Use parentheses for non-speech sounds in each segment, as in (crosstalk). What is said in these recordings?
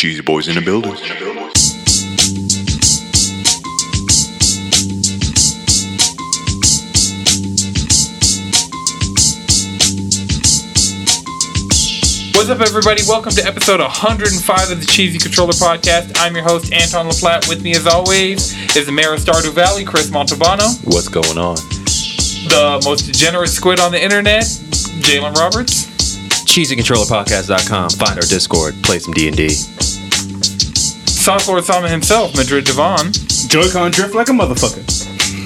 Cheesy boys in the building. What's up, everybody? Welcome to episode 105 of the Cheesy Controller Podcast. I'm your host, Anton LaPlatte. With me, as always, is the mayor of Stardew Valley, Chris Montalbano. What's going on? The most degenerate squid on the internet, Jalen Roberts. CheesyControllerPodcast.com. Find our Discord. Play some D&D. Sauce Lord Sama himself, Madrid Devon. Joy-Con drift like a motherfucker.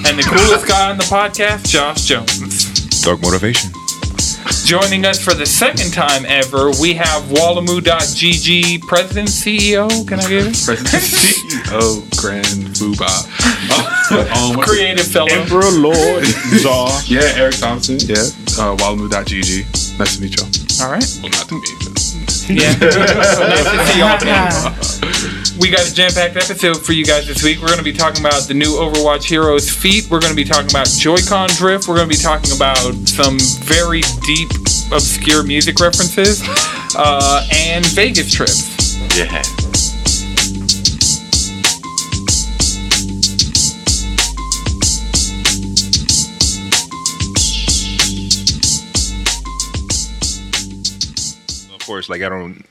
And the coolest guy on the podcast, Josh Jones. Dark motivation. Joining us for the second time ever, we have Wallamoo.gg President CEO. Can I get it? President (laughs) CEO Grand Fuba. um, (laughs) what's Creative fellow. Emperor Lord Zaw. Yeah, Eric Thompson. Yeah. Uh, Wallamoo.gg. Nice to meet y'all. All right. Well, not to meet, but Yeah. (laughs) nice to see y'all again. We got a jam-packed episode for you guys this week. We're going to be talking about the new Overwatch Heroes feat. We're going to be talking about Joy-Con drift. We're going to be talking about some very deep, obscure music references, uh, and Vegas trips. Yeah. Of course, like I don't.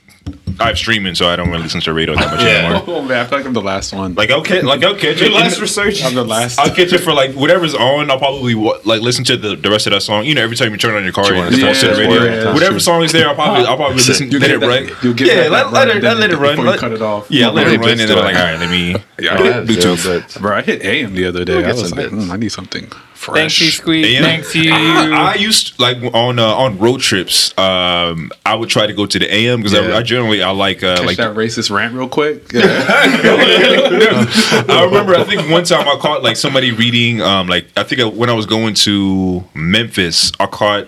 I have streaming, so I don't really listen to radio that much anymore. oh man, I feel like I'm the last one. Like okay, like I'll catch it. last research. I'm the last. I'll catch it for like whatever's on. I'll probably like listen to the, the rest of that song. You know, every time you turn on your car, you wanna just start listen to the radio. yeah, whatever true. song is there, I'll probably I'll probably listen. You'll let it that- run. yeah, that- let, let run, it then let it run. Let- cut it off. Yeah, let Really it run, and then I'm like, all right, let me. Yeah, Bluetooth. Bluetooth. Bro, I hit AM the other day. I was like, mm, I need something fresh. Thanks you, Squeeze. AM? Thanks you. I, I used like on uh, on road trips. Um, I would try to go to the AM because Yeah. I, I generally I like uh, Catch like that racist rant real quick. (laughs) Yeah. (laughs) I remember. I think one time I caught like somebody reading. Um, like I think when I was going to Memphis, I caught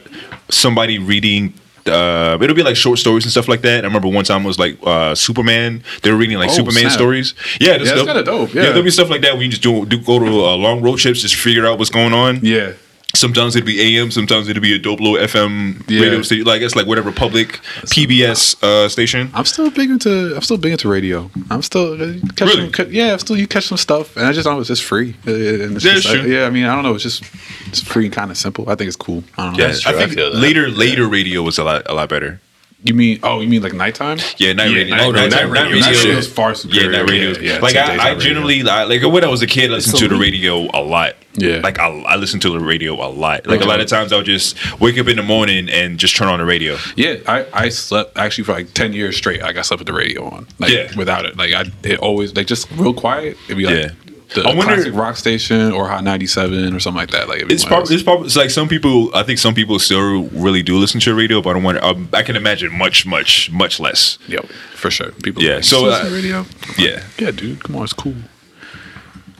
somebody reading. Uh, it'll be like short stories and stuff like that. I remember one time it was like uh, Superman. They were reading like Oh, Superman snap. stories. Yeah, Yeah, it's kinda dope, yeah. there'll be stuff like that when you just do, do go to uh, long road trips, just figure out what's going on. yeah. Sometimes it'd be AM, sometimes it'd be a dope little FM Yeah. radio station. Like it's like whatever public PBS uh, station. I'm still big into I'm still big into radio. I'm still uh, catch Really? some, yeah. I'm still you catch some stuff, and I just thought it was just free. Uh, and it's Yeah, just, sure. uh, yeah. I mean, I don't know. It's just it's free and kind of simple. I think it's cool. I don't know. Yeah, That's true, I I think feel that. later later radio was a lot a lot better. You mean oh you mean like nighttime? Yeah, night radio. night- Oh, no, nighttime night- night That radio. shit was far superior. Yeah, night radio. Yeah, like I, I generally I, like when I was a kid, I listened to the radio a lot. Yeah. like I, I listened to the radio a lot. Like a lot of times, I'll just wake up in the morning and just turn on the radio. Yeah, I, I slept actually for like ten years straight. Like I slept with the radio on. Like Yeah. without it, like I it always like just real quiet. It'd be like Yeah. the I wonder- classic rock station or Hot ninety seven or something like that. Like It's probably it's probably it's like some people. I think some people still really do listen to the radio, but I don't want. Um, I can imagine much, much, much less. Yep, for sure. People. Yeah, like, so, "You listen uh, radio. Yeah. Yeah, dude, come on, it's cool.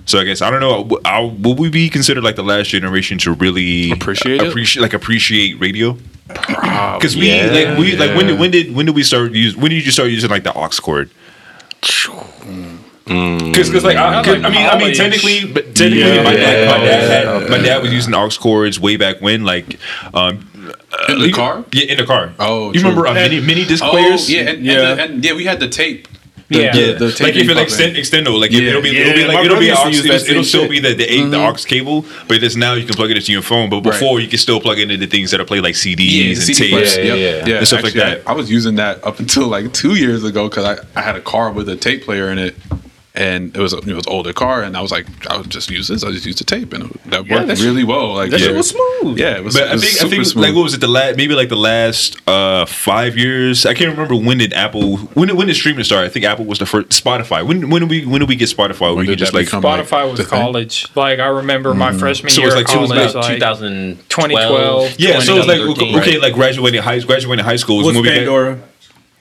So I guess I don't know. I, will we be considered like the last generation to really Appreciate appreciate like appreciate radio? Because we Yeah, like we like when did when did when did we start use when did you start using like the aux cord? Because like I, 'cause, I mean I mean technically but technically Yeah, my, dad, my dad had, yeah. my dad was using aux cords way back when like um In the you- car? yeah in the car Oh, you true. remember uh, mini mini disc Oh players yeah, and, Yeah. And, the, and yeah, we had the tape. The, Yeah. the, yeah, the like if it pop extend in. extendo, like Yeah. it'll be Yeah, it'll be like it'll be brother aux, it'll, it'll still be the, the, eight the mm-hmm. aux cable, but it's now you can plug it into your phone. But before you can still plug it into the things that are played like CDs Yeah, and CD tapes. players. Yeah, Yep. yeah, yeah, And stuff like that. I, I was using that up until like two years ago because I, I had a car with a tape player in it, and it was a, it was an older car, and I was like, I would just use this. I just used the tape, and it, that worked that shit- really well. Like that yeah. shit was smooth. Yeah, it was. But it I was think I think smooth. like what was it the last maybe like the last uh five years I can't remember when did Apple when did, when did streaming start I think Apple was the first Spotify when when did we when did we get Spotify where When you could did just like become- Spotify was the thing? college. Like I remember my freshman So year was of like it was college, About like 2012. 2012. yeah so it was like okay right? like graduating high graduating high school was was when we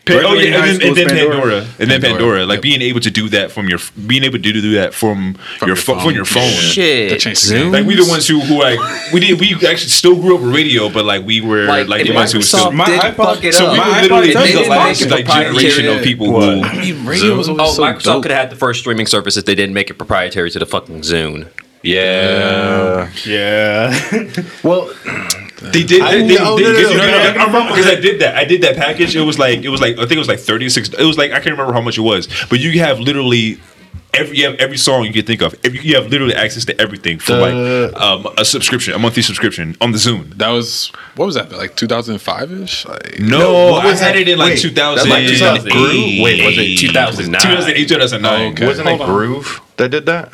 got- Pa- oh yeah, and then, and then Pandora. Pandora. and then Pandora, Pandora, like yep. being able to do that from your, being able to do that from, your, your phone, phone. from your phone. Shit. That changed the game. Like we the ones who, who like we did we actually still grew up with radio, but like we were like, Like, the ones who still. Microsoft My iPod- So we My were literally touch the last make like generation of people What? who. I mean, radio was always Oh, so Microsoft dope. could have had the first streaming service if they didn't make it proprietary to the fucking Zune. Yeah. Yeah. (laughs) well, They did. I They, they, know, they- no, no, no, you no, know, no, I remember because I did that. I did that package. It was like it was like I think it was like thirty six. It was like I can't remember how much it was, but you have literally. Every, you have every song you can think of. Every, you have literally access to everything for The- like um, a subscription, a monthly subscription on the Zune. That was what was that? Like 2005 ish. Like No, what I was had that? it in like Wait, 2000. like 2008. Wait, was it 2009? 2008, 2009. Oh, okay. Wasn't it Hold on. Groove that did that?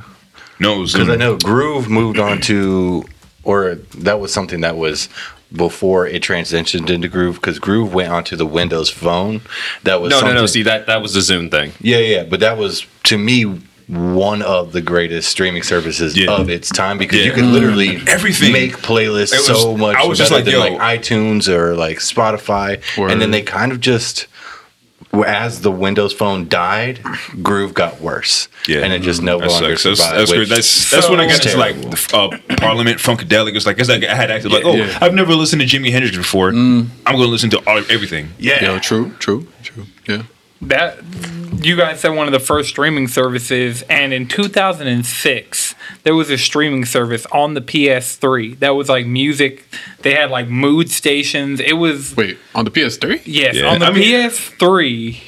No, Because I know Groove moved on to, or that was something that was before it transitioned into Groove. Because Groove went onto the Windows Phone. That was No, no, no. See that that was the Zune thing. Yeah, yeah, but that was to me one of the greatest streaming services Yeah. of its time because Yeah. you could mm-hmm. literally Everything. make playlists was- so much I was just like, than yo. like iTunes or like Spotify, Word. and then they kind of just as the Windows Phone died, Groove got worse, Yeah. and it just no That longer sucks. That's, survived. that's, which- great. that's, that's when I got into like uh, Parliament Funkadelic. It's like it's like I had acted like, oh, Yeah. I've never listened to Jimi Hendrix before. I'm going to listen to all, everything. yeah, Yo, true, true, true. Yeah. That you guys said one of the first streaming services and in 2006 there was a streaming service on the ps3 that was like music. They had like mood stations. It was Wait, on the PS3? yes Yeah, on the I ps3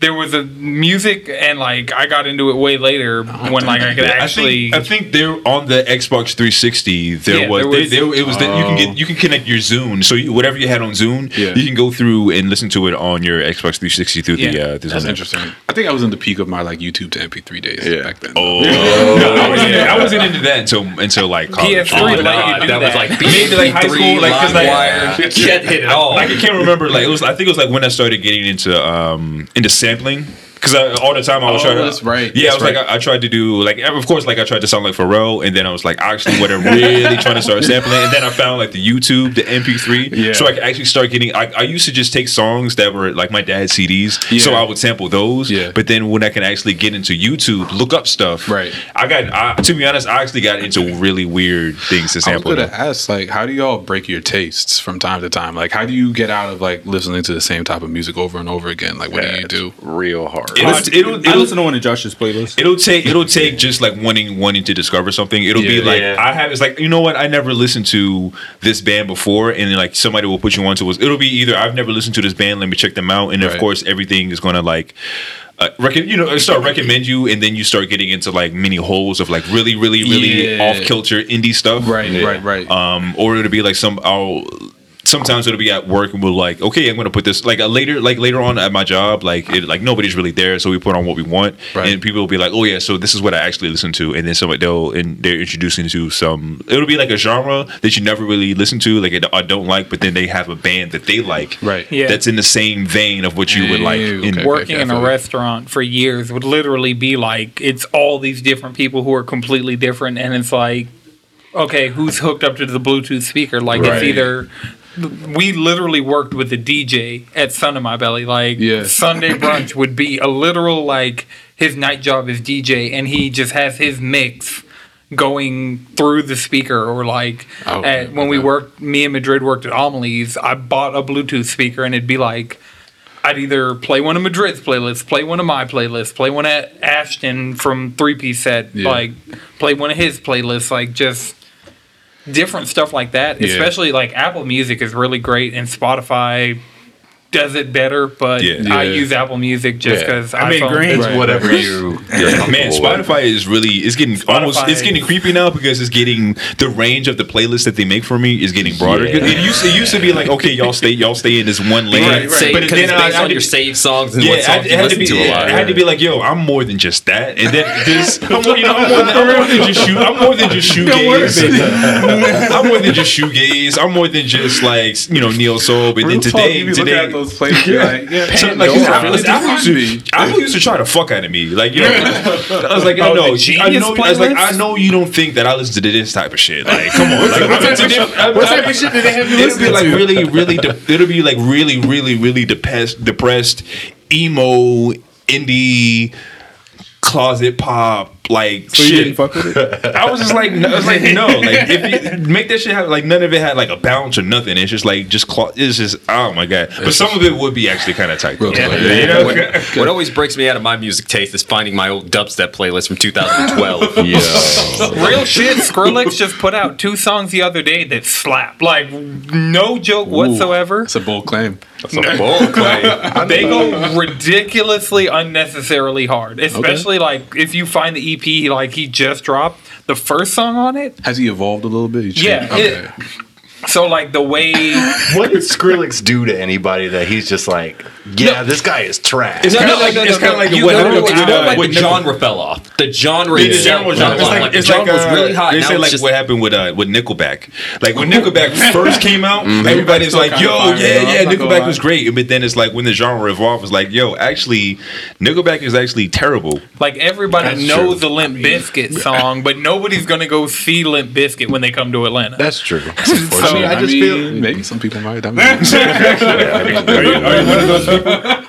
there was a music and like i got into it way later when like i could I actually think, I think they're on the Xbox 360. There Yeah, was, there they- was- they- it was that you can get you can connect your Zune. So you, whatever you had on Zune, Yeah. you can go through and listen to it on your Xbox 360 through the. Yeah. Uh, the That's Zune. interesting. I think I was in the peak of my like YouTube to MP3 days Yeah. back then. Oh, (laughs) (laughs) no, I, wasn't, I wasn't into that until until like college. PS3 Oh, let you no, do that was like Maybe like high school, like because like. LimeWire. (laughs) Can't hit it all. Like I can't remember. Like it was. I think it was like when I started getting into um into sampling. Because all the time I was Oh, trying to. that's right. Yeah, I That's was like. I, I tried to do like of course like I tried to sound like Pharrell, and then I was like actually what I'm really trying to start sampling, and then I found like the YouTube, the MP3, Yeah. so I could actually start getting. I, I used to just take songs that were like my dad's CDs, Yeah. so I would sample those. Yeah. But then when I can actually get into YouTube, look up stuff. Right. I got. I, to be honest, I actually got into really weird things to sample. I was gonna ask, like, how do y'all break your tastes from time to time? Like, how do you get out of like listening to the same type of music over and over again? Like, what do you do? real hard. It'll, it'll, I it'll, listen to one of Josh's playlists. It'll take it'll take just like wanting wanting to discover something. It'll be like Yeah. I have it's like you know what I never listened to this band before, and then like somebody will put you onto it. It'll be either I've never listened to this band, let me check them out, and of course everything is gonna like. Uh, rec- you know, start recommend you, and then you start getting into like mini holes of like really, really, really Yeah. off kilter indie stuff, Right, right, right. um, or it'll be like some I'll sometimes it'll be at work and we're like okay i'm gonna put this like uh, later like later on at my job like it like nobody's really there so we put on what we want Right. and people will be like oh yeah so this is what i actually listen to and then somebody they'll and they're introducing to some it'll be like a genre that you never really listen to like i don't like but then they have a band that they like Right. Yeah. that's in the same vein of what you would like Yeah, in working okay, in a restaurant for years would literally be like it's all these different people who are completely different and it's like okay who's hooked up to the bluetooth speaker like Right. it's either we literally worked with the dj at sun in my belly like Yeah. sunday brunch would be a literal like his night job is dj and he just has his mix going through the speaker or like Oh, at, when we worked me and madrid worked at Amelie's i bought a bluetooth speaker and it'd be like I'd either play one of Madrid's playlists, play one of my playlists, play one at Ashton from Three Piece Set, Yeah. like play one of his playlists, like just different stuff like that. Yeah. Especially like Apple Music is really great and Spotify does it better, but Yeah. I Yeah. use Apple Music just Yeah. because I mean, green. It's Right. whatever you. (laughs) you're Man. Spotify is really it's getting almost it's getting creepy now because it's getting the range of the playlist that they make for me is getting broader. Yeah. It used to, it used to be like okay, y'all stay y'all stay in this one lane, Right, right. but then it's I, based I on your saved songs and yeah, what I, songs it you had to be. to a lot. It had to be like, yo, I'm more than just that, and then this, (laughs) I'm more, you know, I'm more than, I'm more than just shoe, I'm more than just shoegaze. (laughs) I'm more than just shoegaze. I'm more than just like you know neo soul. But then today, today, looking at those places, you're like, yeah, so, like, Apple, used to, used to try to fuck out of me. Like, you know, I was like, (laughs) Oh, I know, I know, I was like. I know you don't think that I listen to this type of shit. Like, come on, like, what type of shit? (laughs) What type of shit did they have you It'll be like really, really. De- it'll be like really, really, really depressed, depressed, emo, indie, closet pop, like So you shit. didn't fuck with it? (laughs) I was just like, no, I was like, no, like if you make that shit have like none of it had like a bounce or nothing. It's just like just cloth. It's just oh my god. But some of it would be actually kind of tight. Real though. talk. You know? What always breaks me out of my music taste is finding my old dubstep playlist from 2012. (laughs) (laughs) Real shit. Skrillex just put out two songs the other day that slap. Like no joke whatsoever. It's a bold claim. That's a bold (laughs) claim. They go ridiculously unnecessarily hard. Especially like if you find the EP like he just dropped the first song on it. Has he evolved a little bit? He Yeah, changed? it- So like the way (laughs) What did Skrillex do to anybody that he's just like, yeah, this guy is trash? It's kind of like it's kind of like you what know, happened it's with, more uh, like with the genre fell off. The genre The itself genre was fell it's off. like, Like, the it's like genre was uh, really hot. They say it's like just what happened with uh, with Nickelback. Like when Nickelback first came out, everybody's still like, "Yo, fire, yeah, yeah, I'm not gonna Nickelback was great." But then it's like when the genre evolved, it's like, "Yo, actually, Nickelback is actually terrible." like everybody That's knows true. the Limp Bizkit song, but nobody's gonna go see Limp Bizkit when they come to Atlanta. That's true. (laughs) So- I mean, I I just mean, feel maybe some people might. I mean, (laughs) Are you, are you one of those people?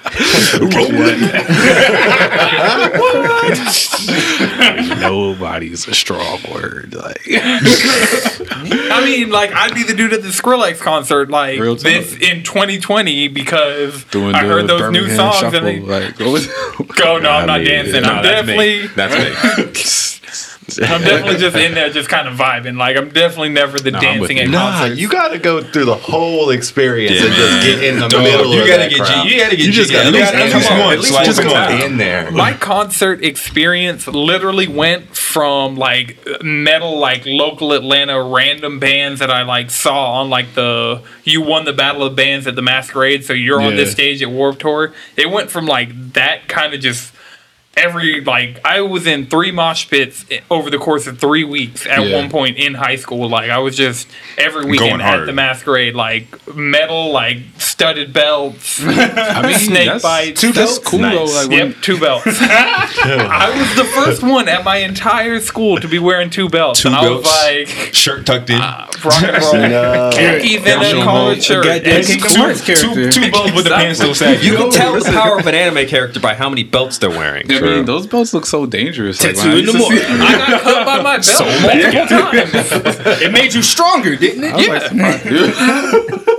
nobody's a strong word. Like, I mean, like I'd be the dude at the Skrillex concert, like Real talk. this in 2020 because doing I the heard those new Birmingham songs shuffle, and they like, what was- (laughs) go. No, I'm I not mean, dancing. no, I'm that's me. definitely, That's me. (laughs) I'm (laughs) definitely just in there, just kind of vibing. Like I'm definitely never the Nah, dancing you. at Nah, concerts. you gotta go through the whole experience Yeah, and just get in the Dog, middle you of gotta that get crowd. G- you gotta get You just gotta at least- at at least least once. once, like, just come go in there. my concert experience literally went from like metal like local atlanta random bands that i like saw on like the you won the battle of bands at the masquerade so you're on this stage at warp tour it went from like that kind of just every like i was in three mosh pits over the course of three weeks at Yeah. one point in high school like i was just every weekend at the masquerade like metal like studded belts (laughs) I mean, Snake that's, bites. That's Belts? cool though. Like, when, (laughs) Yep, two belts. (laughs) I was the first one at my entire school to be wearing two belts, Two and I was like, Shirt tucked in. Uh, rock and roll, No. khakis and a collared shirt. Goddamn two- two belts with the pants still sagging. You can tell the power of an anime character by how many belts they're wearing. I mean, those belts look so dangerous. Like, I Tattoo in the used morning. I got cut by my belt so multiple times. It made you stronger, didn't it? Yeah, (laughs)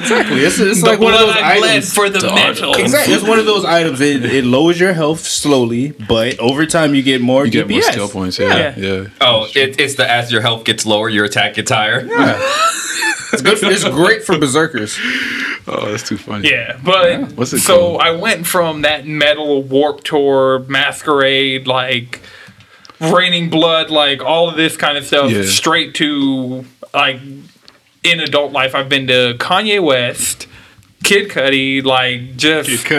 Exactly. It's, it's like one of those I items. for the metal. Exactly. It's one of those items. It, it lowers your health slowly, but over time you get more You get more skill points. Yeah, yeah. Oh, it, it's the as your health gets lower, your attack gets higher. Yeah. It's good. For, it's great for berserkers. Oh, that's too funny. Yeah, but What's it so called? I went from that metal warp tour masquerade like raining blood like all of this kind of stuff Yeah. straight to like in adult life I've been to Kanye West, Kid Cudi, like just It's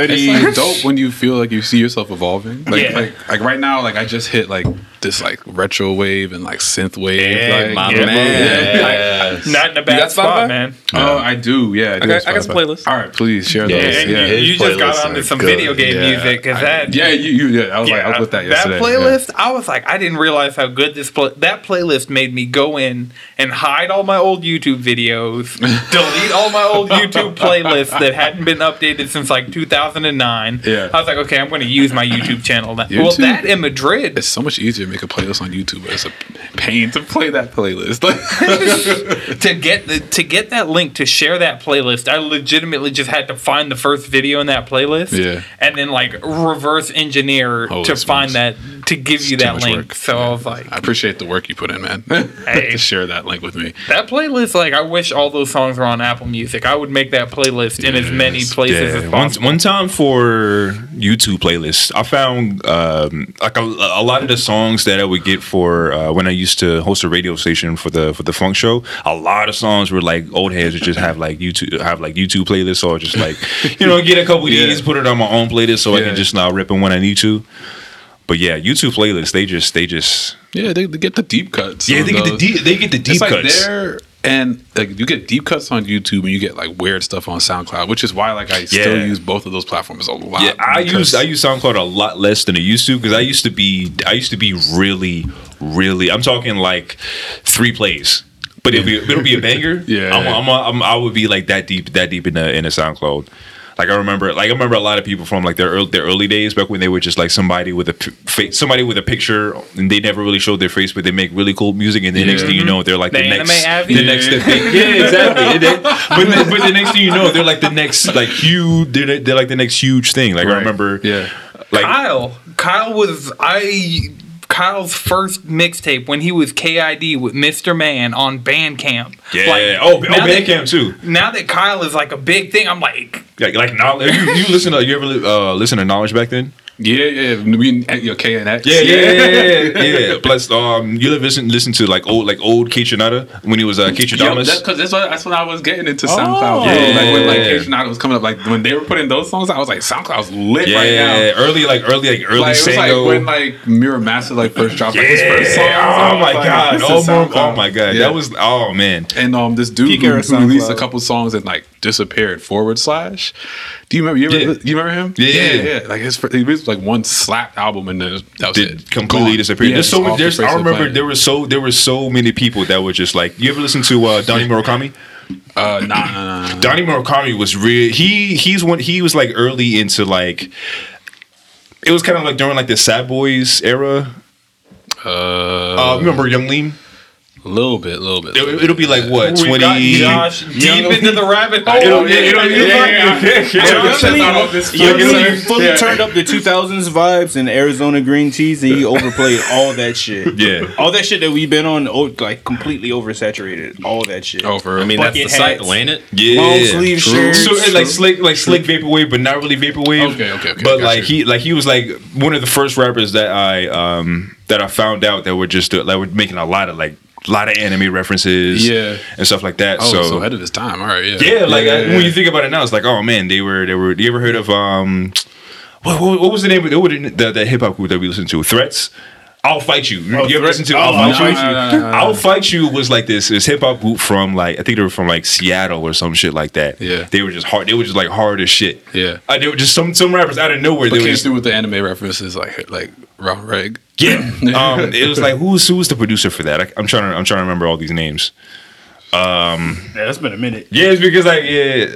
like dope when you feel like you see yourself evolving. Like, Yeah. like, like right now, like I just hit like this like retro wave and like synth wave. Hey, like, my yeah, man. not in a bad spot, Spotify? man. Oh, I do. Yeah, I, do got- I got some Spotify. playlists. All right, please share Yeah, those. Yeah, you, you just got playlists onto some good. video game Yeah. music because I- that yeah, you, you, yeah. I was like, I was with that yesterday. That playlist, I was like, I didn't realize how good this play- that playlist made me go in and hide all my old YouTube videos, (laughs) delete all my old YouTube playlists that hadn't been updated since like 2009. Yeah. I was like, okay, I'm going to use my YouTube channel. Now. Well, YouTube? that in Madrid, It's so much easier to make a playlist on YouTube. It's a pain to play that playlist. (laughs) to get the to get that link to share that playlist, I legitimately just had to find the first video in that playlist, Yeah. and then like reverse engineer Holy to find that to give you that link. work. So I was like, I appreciate the work you put in, man. (laughs) Hey. to share that link with me. That playlist, like, I wish all those songs were on Apple Music. I would make that playlist in as many Yes. places as Yeah, one, one time for YouTube playlists, I found um, like a, a lot of the songs that I would get for uh, when I used to host a radio station for the for the funk show. A lot of songs were like old heads would just have like YouTube have like YouTube playlists or just like (laughs) you know get a couple of these, put it on my own playlist so I can just now rip them when I need to. But yeah, YouTube playlists they just they just Yeah, they, they get the deep cuts. yeah they get the deep, they get the deep it's like cuts. And like you get deep cuts on YouTube and you get like weird stuff on SoundCloud, which is why like I still use both of those platforms a lot. Yeah, I use I use SoundCloud a lot less than I used to because I used to be I used to be really really I'm talking like three plays, but it'll be it'll be a banger. (laughs) Yeah. I'm, I'm, I'm, I would be like that deep that deep in the in the SoundCloud. Like I remember, like I remember a lot of people from like their early, their early days back when they were just like somebody with a p- face, somebody with a picture, and they never really showed their face, but they make really cool music, and the next thing you know, they're like The the, next, Abby? the next, thing. (laughs) yeah, exactly. They- but the, but the next thing you know, they're like the next like huge, they're, they're like the next huge thing. Like I remember, Yeah. like Kyle. Kyle was I. Kyle's first mixtape when he was KID with Mr. Man on Bandcamp. yeah, Like, oh, oh, Bandcamp too. Now that Kyle is like a big thing, I'm like, Like, like Knxwledge. You, you listen to you ever uh, listen to Knxwledge back then? Yeah, yeah. We you know, K and X. Yeah, yeah, yeah, yeah, yeah. yeah. (laughs) Plus, um, you live listen listen to like old like old K when he was uh, K Yo, Tradamus. that's because that's what that's when I was getting into SoundCloud. bro. Yeah. like when like K was coming up, like when they were putting those songs, I was like SoundCloud's lit yeah, right now. Yeah, early like early like early Like it was like when like Mirror Master like first dropped like his yeah. first songs. I oh my like, god! Oh my, SoundCloud. oh my god! Yeah. That was oh man. And um, this dude Peak who, who released a couple songs and like disappeared. Forward slash. Do you remember? You, ever, Yeah. you remember him? Yeah, yeah, yeah. Like his, he released like one slap album and then that was it. completely Gone. disappear. Yeah, there's so just off the I of the remember there were so there were so many people that were just like you ever listen to uh, Donnie Murakami? Uh, nah, nah, nah, nah. Donnie Murakami was real. He he's one. He was like early into like. It was kind of like during like the Sad Boys era. Uh, Uh, remember Yung Lean? A little bit, a little bit. It, it'll be like what we twenty. Josh deep into the rabbit hole. It'll, it'll, it'll, yeah, yeah, yeah. Young Lee fully turned up the 2000s vibes and Arizona green cheese, and he overplayed all that shit. Yeah. All that shit that we've been on, oh, like completely oversaturated. All that shit. Oh, for real. I mean, that's the Bucket cycle, ain't it? Yeah, Long sleeve shirts. So it's like slick, like slick vaporwave, but not really vaporwave. Okay, okay, okay, But like you. he, like he was like one of the first rappers that I, um, that I found out that were just uh, like were making a lot of like a lot of anime references, Yeah. and stuff like that. oh, so, so, ahead of his time. All right, yeah, yeah, like yeah, I- yeah. when you think about it now, it's like oh man, they were they were. You ever heard of um, what, what, what was the name of was the, the hip hop group that we listened to? Threats. I'll fight you. you ever listen to oh, I'll I'll fight you? You. No, no. I'll fight you was like this this hip hop group from like I think they were from like Seattle or some shit like that. Yeah. they were just hard. They were just like hard as shit. Yeah. uh, they were just some some rappers out of nowhere. But They were came just, through with the anime references like like Ron Reg. yeah. (laughs) um, it was like who's who's the producer for that? I, I'm trying to I'm trying to remember all these names. Yeah, that's been a minute. Yeah, it's because like yeah,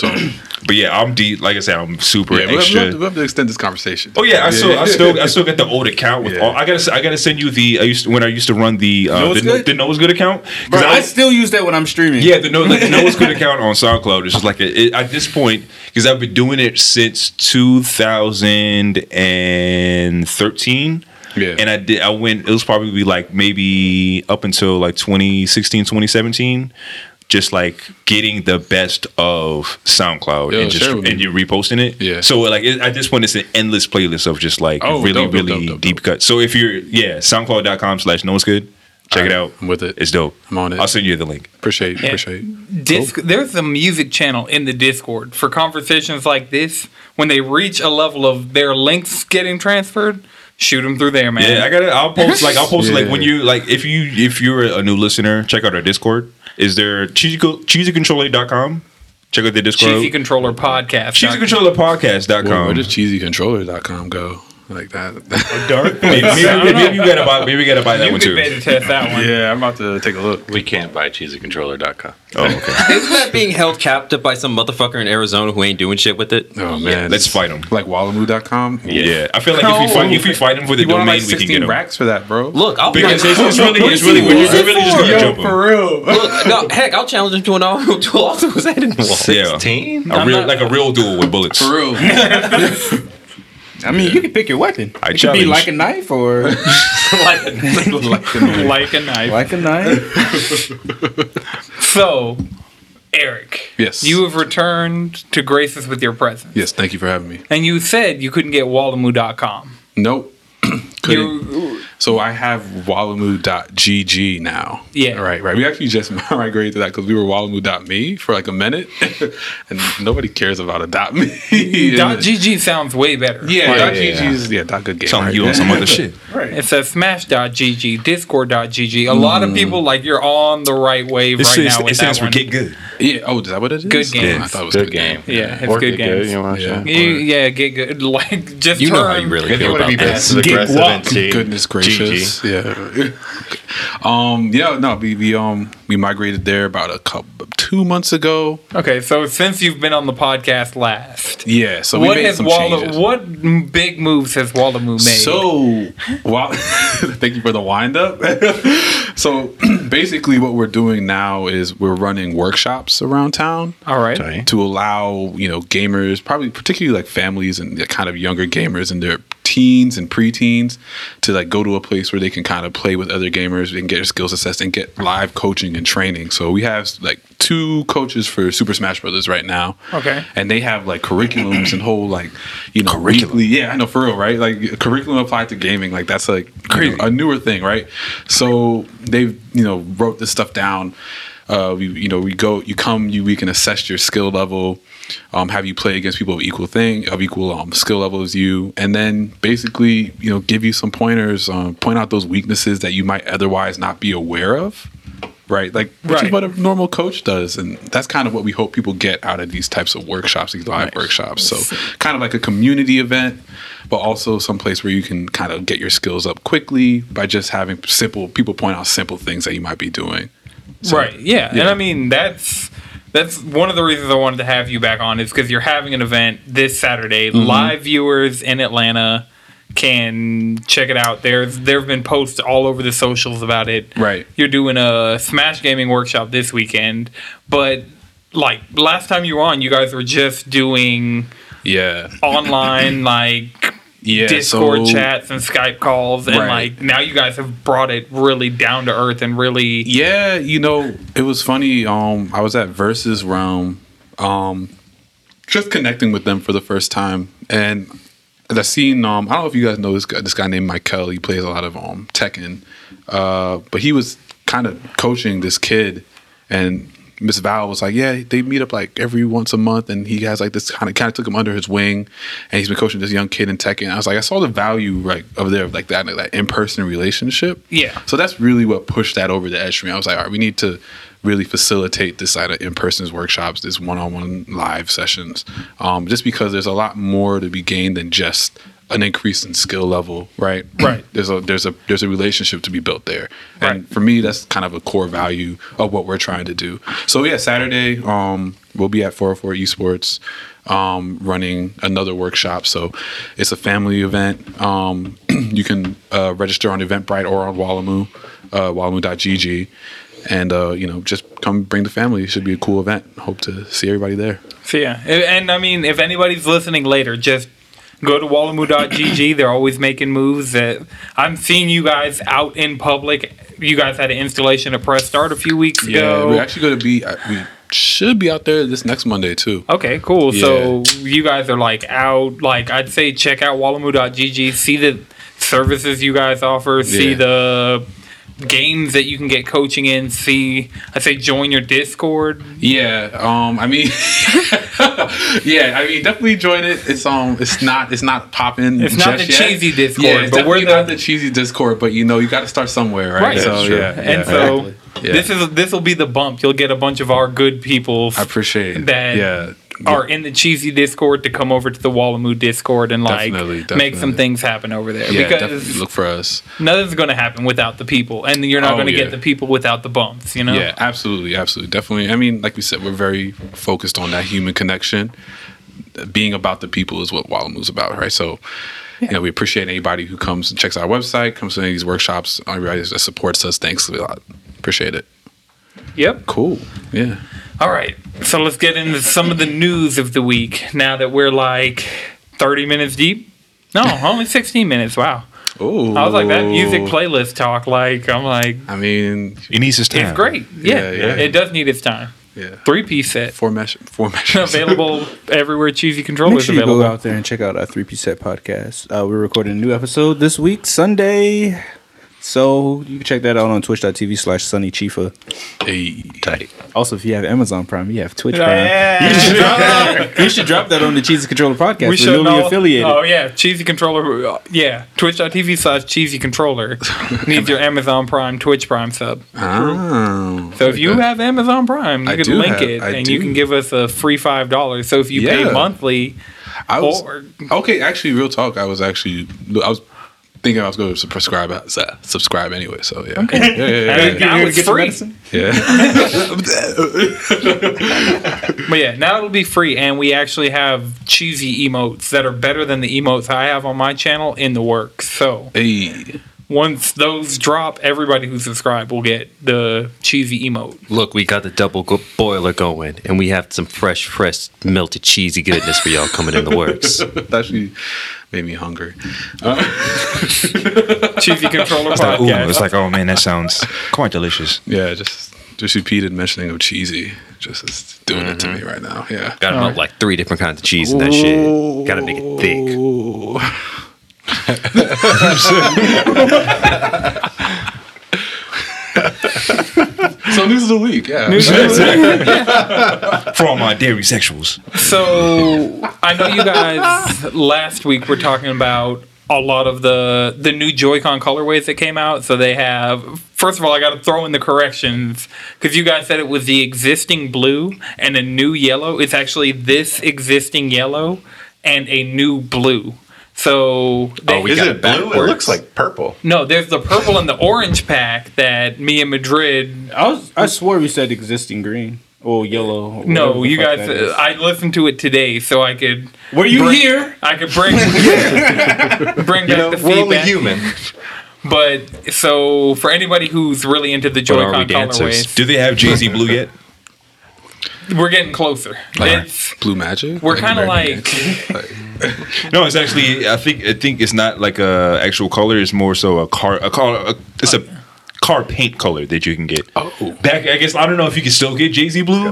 (clears throat) but yeah, I'm deep. Like I said, I'm super Yeah, we have, we, extra. have to, we have to extend this conversation. Oh yeah, I still, I still, I still got the old account with Yeah. all. I gotta, I gotta send you the. I used to, when I used to run the uh, Know the, Good? the Know What's Good account. 'Cause Bro, I I still use that when I'm streaming. Yeah, the no, like, the no one's good (laughs) account on SoundCloud. It's just like a, it, at this point because I've been doing it since 2013. Yeah. and I did. I went. It was probably like maybe up until like 2016, 2017. Just like getting the best of SoundCloud Yo, and just share with me. and you're reposting it. Yeah. So like it, at this point, it's an endless playlist of just like Oh, really, dope, dope, really dope, dope, deep cuts. So if you're yeah, SoundCloud.com slash no one's good. Check it out. I'm with it. It's dope. I'm on it. I'll send you the link. Appreciate, Yeah. appreciate. Disc, there's a music channel in the Discord for conversations like this. When they reach a level of their links getting transferred, shoot them through there, man. Yeah, I got it. I'll post like I'll post it like when you like if you if you're a new listener, check out our Discord. Is there cheesy cheesycontroller.com? Check out the Discord. Cheesy Controller Podcast. cheesycontrollerpodcast.com. Where does cheesycontroller.com go? Like that. Dark (laughs) maybe, maybe, maybe you gotta buy maybe you gotta buy that You one could too. beta test that one. (laughs) yeah, I'm about to take a look. We can't buy cheesycontroller.com. Oh, okay. (laughs) Isn't that being held captive by some motherfucker in Arizona who ain't doing shit with it? Oh man, let's fight him. Like Wallamoo.com. Yeah. I feel like if you fight if we fight them for the You want domain, like we can 16 get them. racks for that, bro. Look, I'll Because like, it's, it's really it's really when you're really just gonna jump them. real. look, no, heck, I'll challenge him to an all to all to his head in the wall. Yeah. 16? A real like a real duel with bullets. For real. I mean, you can pick your weapon. I it could be like a knife or (laughs) like a knife. like a knife. (laughs) So, Eric. Yes. You have returned to grace us with your presence. yes, thank you for having me. And you said you couldn't get Wallamoo.com. Nope. (clears throat) Couldn't. You, So I have wallamoo.gg now. Yeah. Right, right. We actually just (laughs) migrated to that because we were wallamoo.me for like a minute. (laughs) and nobody cares about a dot (laughs) .me. dot .gg sounds way better. Yeah, Yeah, dot yeah, .gg is, yeah, dot good game. Sound like right? you on some other shit. Right. It says smash.gg, discord.gg. A lot of mm. people like you're on the right wave It, right says, now it stands that for get good. Yeah. Oh, is that what it is? Good oh, game. I thought it was Good game. Yeah, it's Or good game. you want Yeah. to You, yeah, get good. Like just You know turn, how you really feel about be that. Get aggressive walk. Goodness gracious. Delicious. Yeah. (laughs) um. Yeah. No. We, we um we migrated there about a couple two months ago. Okay, so since you've been on the podcast last, Yeah. So we what made has some Walla, changes. what big moves has Wallamoo made? So, wow, (laughs) thank you for the wind up. (laughs) so, (clears throat) basically, what we're doing now is we're running workshops around town all right, Sorry. to allow you know gamers, probably particularly like families and the kind of younger gamers and their teens and preteens, to like go to a place where they can kind of play with other gamers and get their skills assessed and get live coaching and training. So we have like two coaches for Super Smash Brothers right now. Okay. and they have like curriculums and whole like you know weekly. Yeah, I know for real, right? Like curriculum applied to gaming, like that's like you know, a newer thing, right? So they've you know wrote this stuff down. Uh, we you know we go you come you we can assess your skill level, um, have you play against people of equal thing of equal um, skill level as you, and then basically you know give you some pointers, um, point out those weaknesses that you might otherwise not be aware of right? Like, which Right. is what a normal coach does, and that's kind of what we hope people get out of these types of workshops, these live workshops. So, kind of like a community event, but also some place where you can kind of get your skills up quickly by just having simple people point out simple things that you might be doing. So, right? Yeah. and. I mean that's that's one of the reasons I wanted to have you back on is because you're having an event this Saturday. Mm-hmm. Live viewers in Atlanta can check it out. There's there have been posts all over the socials about it. Right. You're doing a Smash Gaming workshop this weekend, but like last time you were on, you guys were just doing Yeah, online (clears throat) like yeah. Discord so- chats and Skype calls, and Right. like now you guys have brought it really down to earth and really Yeah, you know, it was funny. Um, I was at Versus Realm, um, just connecting with them for the first time, and I scene. Um, I don't know if you guys know this guy. This guy named Michael. He plays a lot of um Tekken, uh, but he was kind of coaching this kid, and Miss Val was like, "Yeah, they meet up like every once a month, and he has like this kind of kind of took him under his wing, and he's been coaching this young kid in Tekken." I was like, I saw the value like of there, like that, that in person relationship. Yeah. So that's really what pushed that over the edge for me. I was like, all right, we need to really facilitate this side of in-person workshops, this one-on-one live sessions, um, just because there's a lot more to be gained than just an increase in skill level, right? (clears throat) Right. There's a there's a there's a relationship to be built there, and Right. for me, that's kind of a core value of what we're trying to do. So yeah, Saturday, um, we'll be at 404 Esports. Um, running another workshop, so it's a family event. Um, (clears throat) you can uh, register on Eventbrite or on Wallamoo, uh, Wallamoo.gg, and uh, you know just come bring the family. It should be a cool event. Hope to see everybody there. So yeah, and and, I mean, if anybody's listening later, just go to wallamoo.gg. They're always making moves. That I'm seeing you guys out in public. You guys had an installation at Press Start a few weeks Yeah, ago. we're actually going to be. uh, We should be out there this next Monday too. Okay, cool. So you guys are like out. Like I'd say, check out wallamoo.gg. See the services you guys offer. See Yeah. the games that you can get coaching in. See, I say join your Discord. Yeah, um, I mean, (laughs) yeah, I mean, definitely join it. It's um, it's not, it's not popping. It's not just the yet. cheesy Discord, yeah, but we're the- not the cheesy Discord. But you know, you got to start somewhere, right? Right. So That's true. yeah, And yeah, so Yeah. this is this will be the bump. You'll get a bunch of our good people I appreciate that Yeah, are in the cheesy Discord to come over to the Wallamoo Discord and like Definitely, make some things happen over there yeah, because definitely look for us. nothing's going to happen without the people, and you're not Oh, going to yeah. get the people without the bumps. You know. Yeah, absolutely, absolutely, definitely. I mean, like we said, we're very focused on that human connection. Being about the people is what Wallamoo's about, right? So, you know, we appreciate anybody who comes and checks our website, comes to any of these workshops, everybody that supports us. Thanks a lot. Appreciate it. Yep. Cool. Yeah. All right. So let's get into some of the news of the week. Now that we're like 30 minutes deep. No, (laughs) only 16 minutes. Wow. Oh, I was like that music playlist talk. Like I'm like I mean, It needs his time. it's great. Yeah, Yeah, yeah. it does need its time. yeah. Three piece set. Four mesh, four meshes. available (laughs) everywhere cheesy Make controllers sure you available. go out there and check out our three piece set podcast. Uh, we're recording a new episode this week, Sunday. So you can check that out on twitch.tv slash Sunny Chifa. Hey. Tight. Also, if you have Amazon Prime, you have Twitch Prime. yeah, You should (laughs) drop that. You should drop that on the Cheesy Controller podcast. We We should are newly affiliated. Oh yeah, cheesy controller. uh, Yeah, twitch.tv slash cheesy controller (laughs) needs your Amazon Prime Twitch Prime sub. Oh. So if you have Amazon Prime, you I can link have- it I and you can give us a free five dollars. So if you pay monthly, I was or okay. Actually, real talk. I was actually I was thinking I was going to prescribe uh, subscribe anyway. So yeah, okay. yeah, yeah, yeah, And now it's free. yeah. (laughs) But yeah, now it'll be free, and we actually have cheesy emotes that are better than the emotes I have on my channel in the works. So hey, once those drop, everybody who subscribed will get the cheesy emote. Look, we got the double go- boiler going, and we have some fresh, fresh, melted, cheesy goodness for y'all coming in the works. (laughs) that actually made me hungry. (laughs) Cheesy controller Ooh, podcast. it's like, oh man, that sounds quite delicious. Yeah, just just repeated mentioning of cheesy, just is doing it to mm-hmm. me right now. Yeah. Got to melt like three different kinds of cheese in that shit. Got to make it thick. Ooh. (laughs) so news of the week, (laughs) yeah. For all my dairy sexuals. So I know you guys last week were talking about a lot of the the new Joy-Con colorways that came out. So they have first of all, I got to throw in the corrections because you guys said it was the existing blue and a new yellow. It's actually this existing yellow and a new blue. So they, Oh, we Is got it it blue? It looks like purple. no, there's the purple and the orange pack that me and Madrid. I was I swore we said existing green or yellow. No, you guys. that is. I listened to it today, so I could. Were you bring- here? I could bring (laughs) bring back You know, the we're only human. But so for anybody who's really into the But are we Joy-Con colorways, Do they have Jay Z Blue yet? We're getting closer. It's Blue Magic. We're kinda like- (laughs) like No, it's actually. I think. I think it's not like a actual color. It's more so a car. A car. A, it's a car paint color that you can get. Oh. back. I guess I don't know if you can still get Jay Z Blue.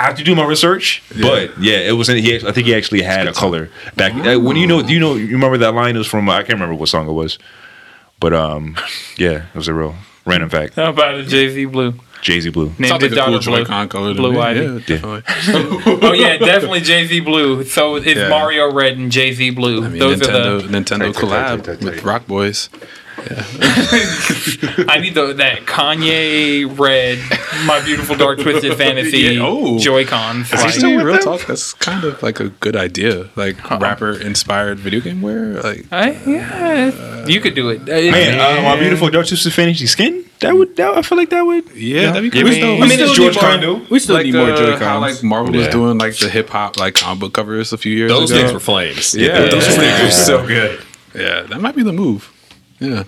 I have to do my research, but yeah, it wasn't. He, actually- I think he actually had a color back uh, when you know. You know, you remember that line? It was from. I can't remember what song it was, but um, yeah, it was a real random fact. how about a Jay Z blue. Jay Z Blue. Named sounds his like a cool blue. Joy-Con color. Blue me. Ivy. Yeah, definitely. (laughs) Oh yeah, definitely Jay Z blue. So it's Yeah. Mario red and Jay Z blue. I mean, Those Nintendo, are the. Nintendo Tight, tight, collab with. Rock Boys. Yeah. (laughs) I need the that Kanye red, my beautiful dark twisted (laughs) fantasy Yeah, oh. Joy Cons. Actually, real talk, that's kind of like a good idea. Like rapper inspired video game wear. Like I, yeah, you could do it. Man, uh, my beautiful Dark Twisted Fantasy skin. That would. That, I feel like that would. yeah, that'd be I cool. mean- though. I mean, it's George Condo. We still like need more the- Joy how like Cons. Marvel was doing like the hip hop like comic book covers a few years Those ago. Those things were flames. Yeah. those Yeah. things were so good. yeah, that might be the move. Yeah,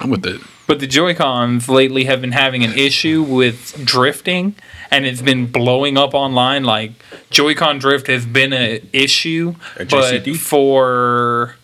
I'm with it. But the Joy Cons lately have been having an issue with drifting, and it's been blowing up online. Like Joy-Con drift has been an issue, but for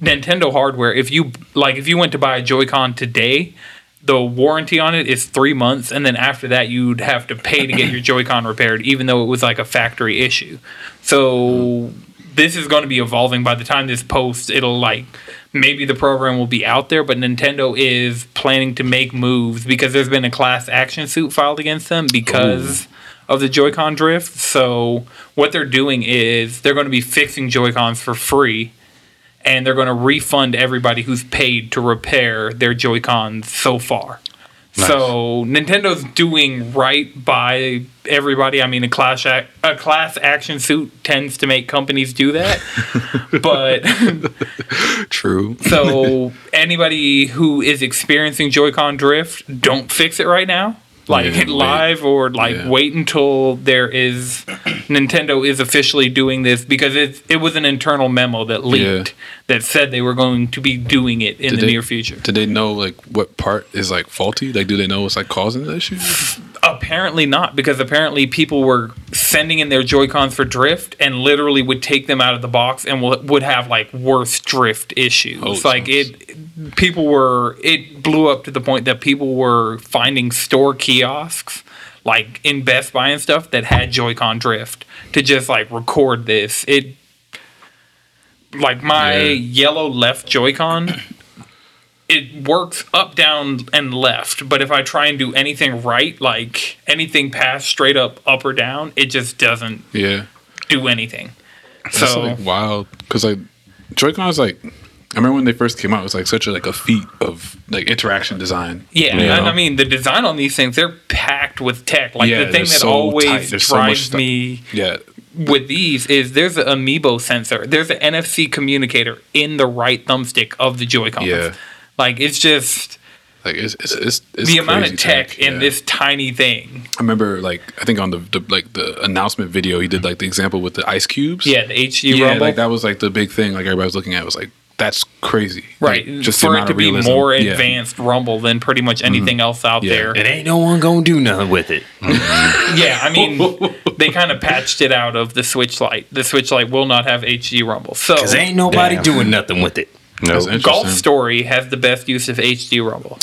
Nintendo hardware, if you like, if you went to buy a Joy-Con today. The warranty on it is three months, and then after that, you'd have to pay to get your Joy-Con repaired, even though it was like a factory issue. So this is going to be evolving. By the time this posts, it'll like maybe the program will be out there, but Nintendo is planning to make moves because there's been a class action suit filed against them because of the Joy-Con drift. So what they're doing is they're going to be fixing Joy-Cons for free. And they're going to refund everybody who's paid to repair their Joy-Cons so far. So Nintendo's doing right by everybody. I mean, a class ac- a class action suit tends to make companies do that, (laughs) but True. so anybody who is experiencing Joy-Con drift, don't fix it right now. Like Yeah, wait. live or like Yeah. wait until there is Nintendo is officially doing this because it it was an internal memo that leaked that said they were going to be doing it in Did the they- near future. Did they know like what part is like faulty? Like, do they know what's like causing the issue? Apparently not, because apparently people were sending in their Joy Cons for drift and literally would take them out of the box and will, would have like worse drift issues. Oh, like it, people were it blew up to the point that people were finding store kiosks like in Best Buy and stuff that had Joy-Con drift to just like record this. It like my Yeah. yellow left Joy-Con (clears throat) it works up, down, and left. But if I try and do anything right, like anything past straight up, up or down, it just doesn't Yeah. do anything. That's So like wild because like Joy-Con is like I remember when they first came out, it was like such a like a feat of like interaction design. yeah, You know? I, mean the design on these things they're packed with tech. Like Yeah, the thing that so always. There's so drives me yeah, with these is there's an amiibo sensor. There's an NFC communicator in the right thumbstick of the Joy-Cons. Yeah. Like it's just Like it's it's, it's, it's the amount of crazy tech in yeah. this tiny thing. I remember like I think on the, the like the announcement video he did like the example with the ice cubes. Yeah, the HD yeah, rumble. like that was like the big thing. Like everybody was looking at was like that's crazy. right. Like, just for it to be realism. more Yeah. Mm-hmm. advanced rumble than pretty much anything else out Yeah. there. It ain't no one gonna do nothing with it. (laughs) Yeah, I mean, they kind of patched it out of the Switch Lite. The Switch Lite will not have HD rumble. So Cause ain't nobody Damn. doing nothing with it. No. That's interesting. Golf Story has the best use of HD rumble.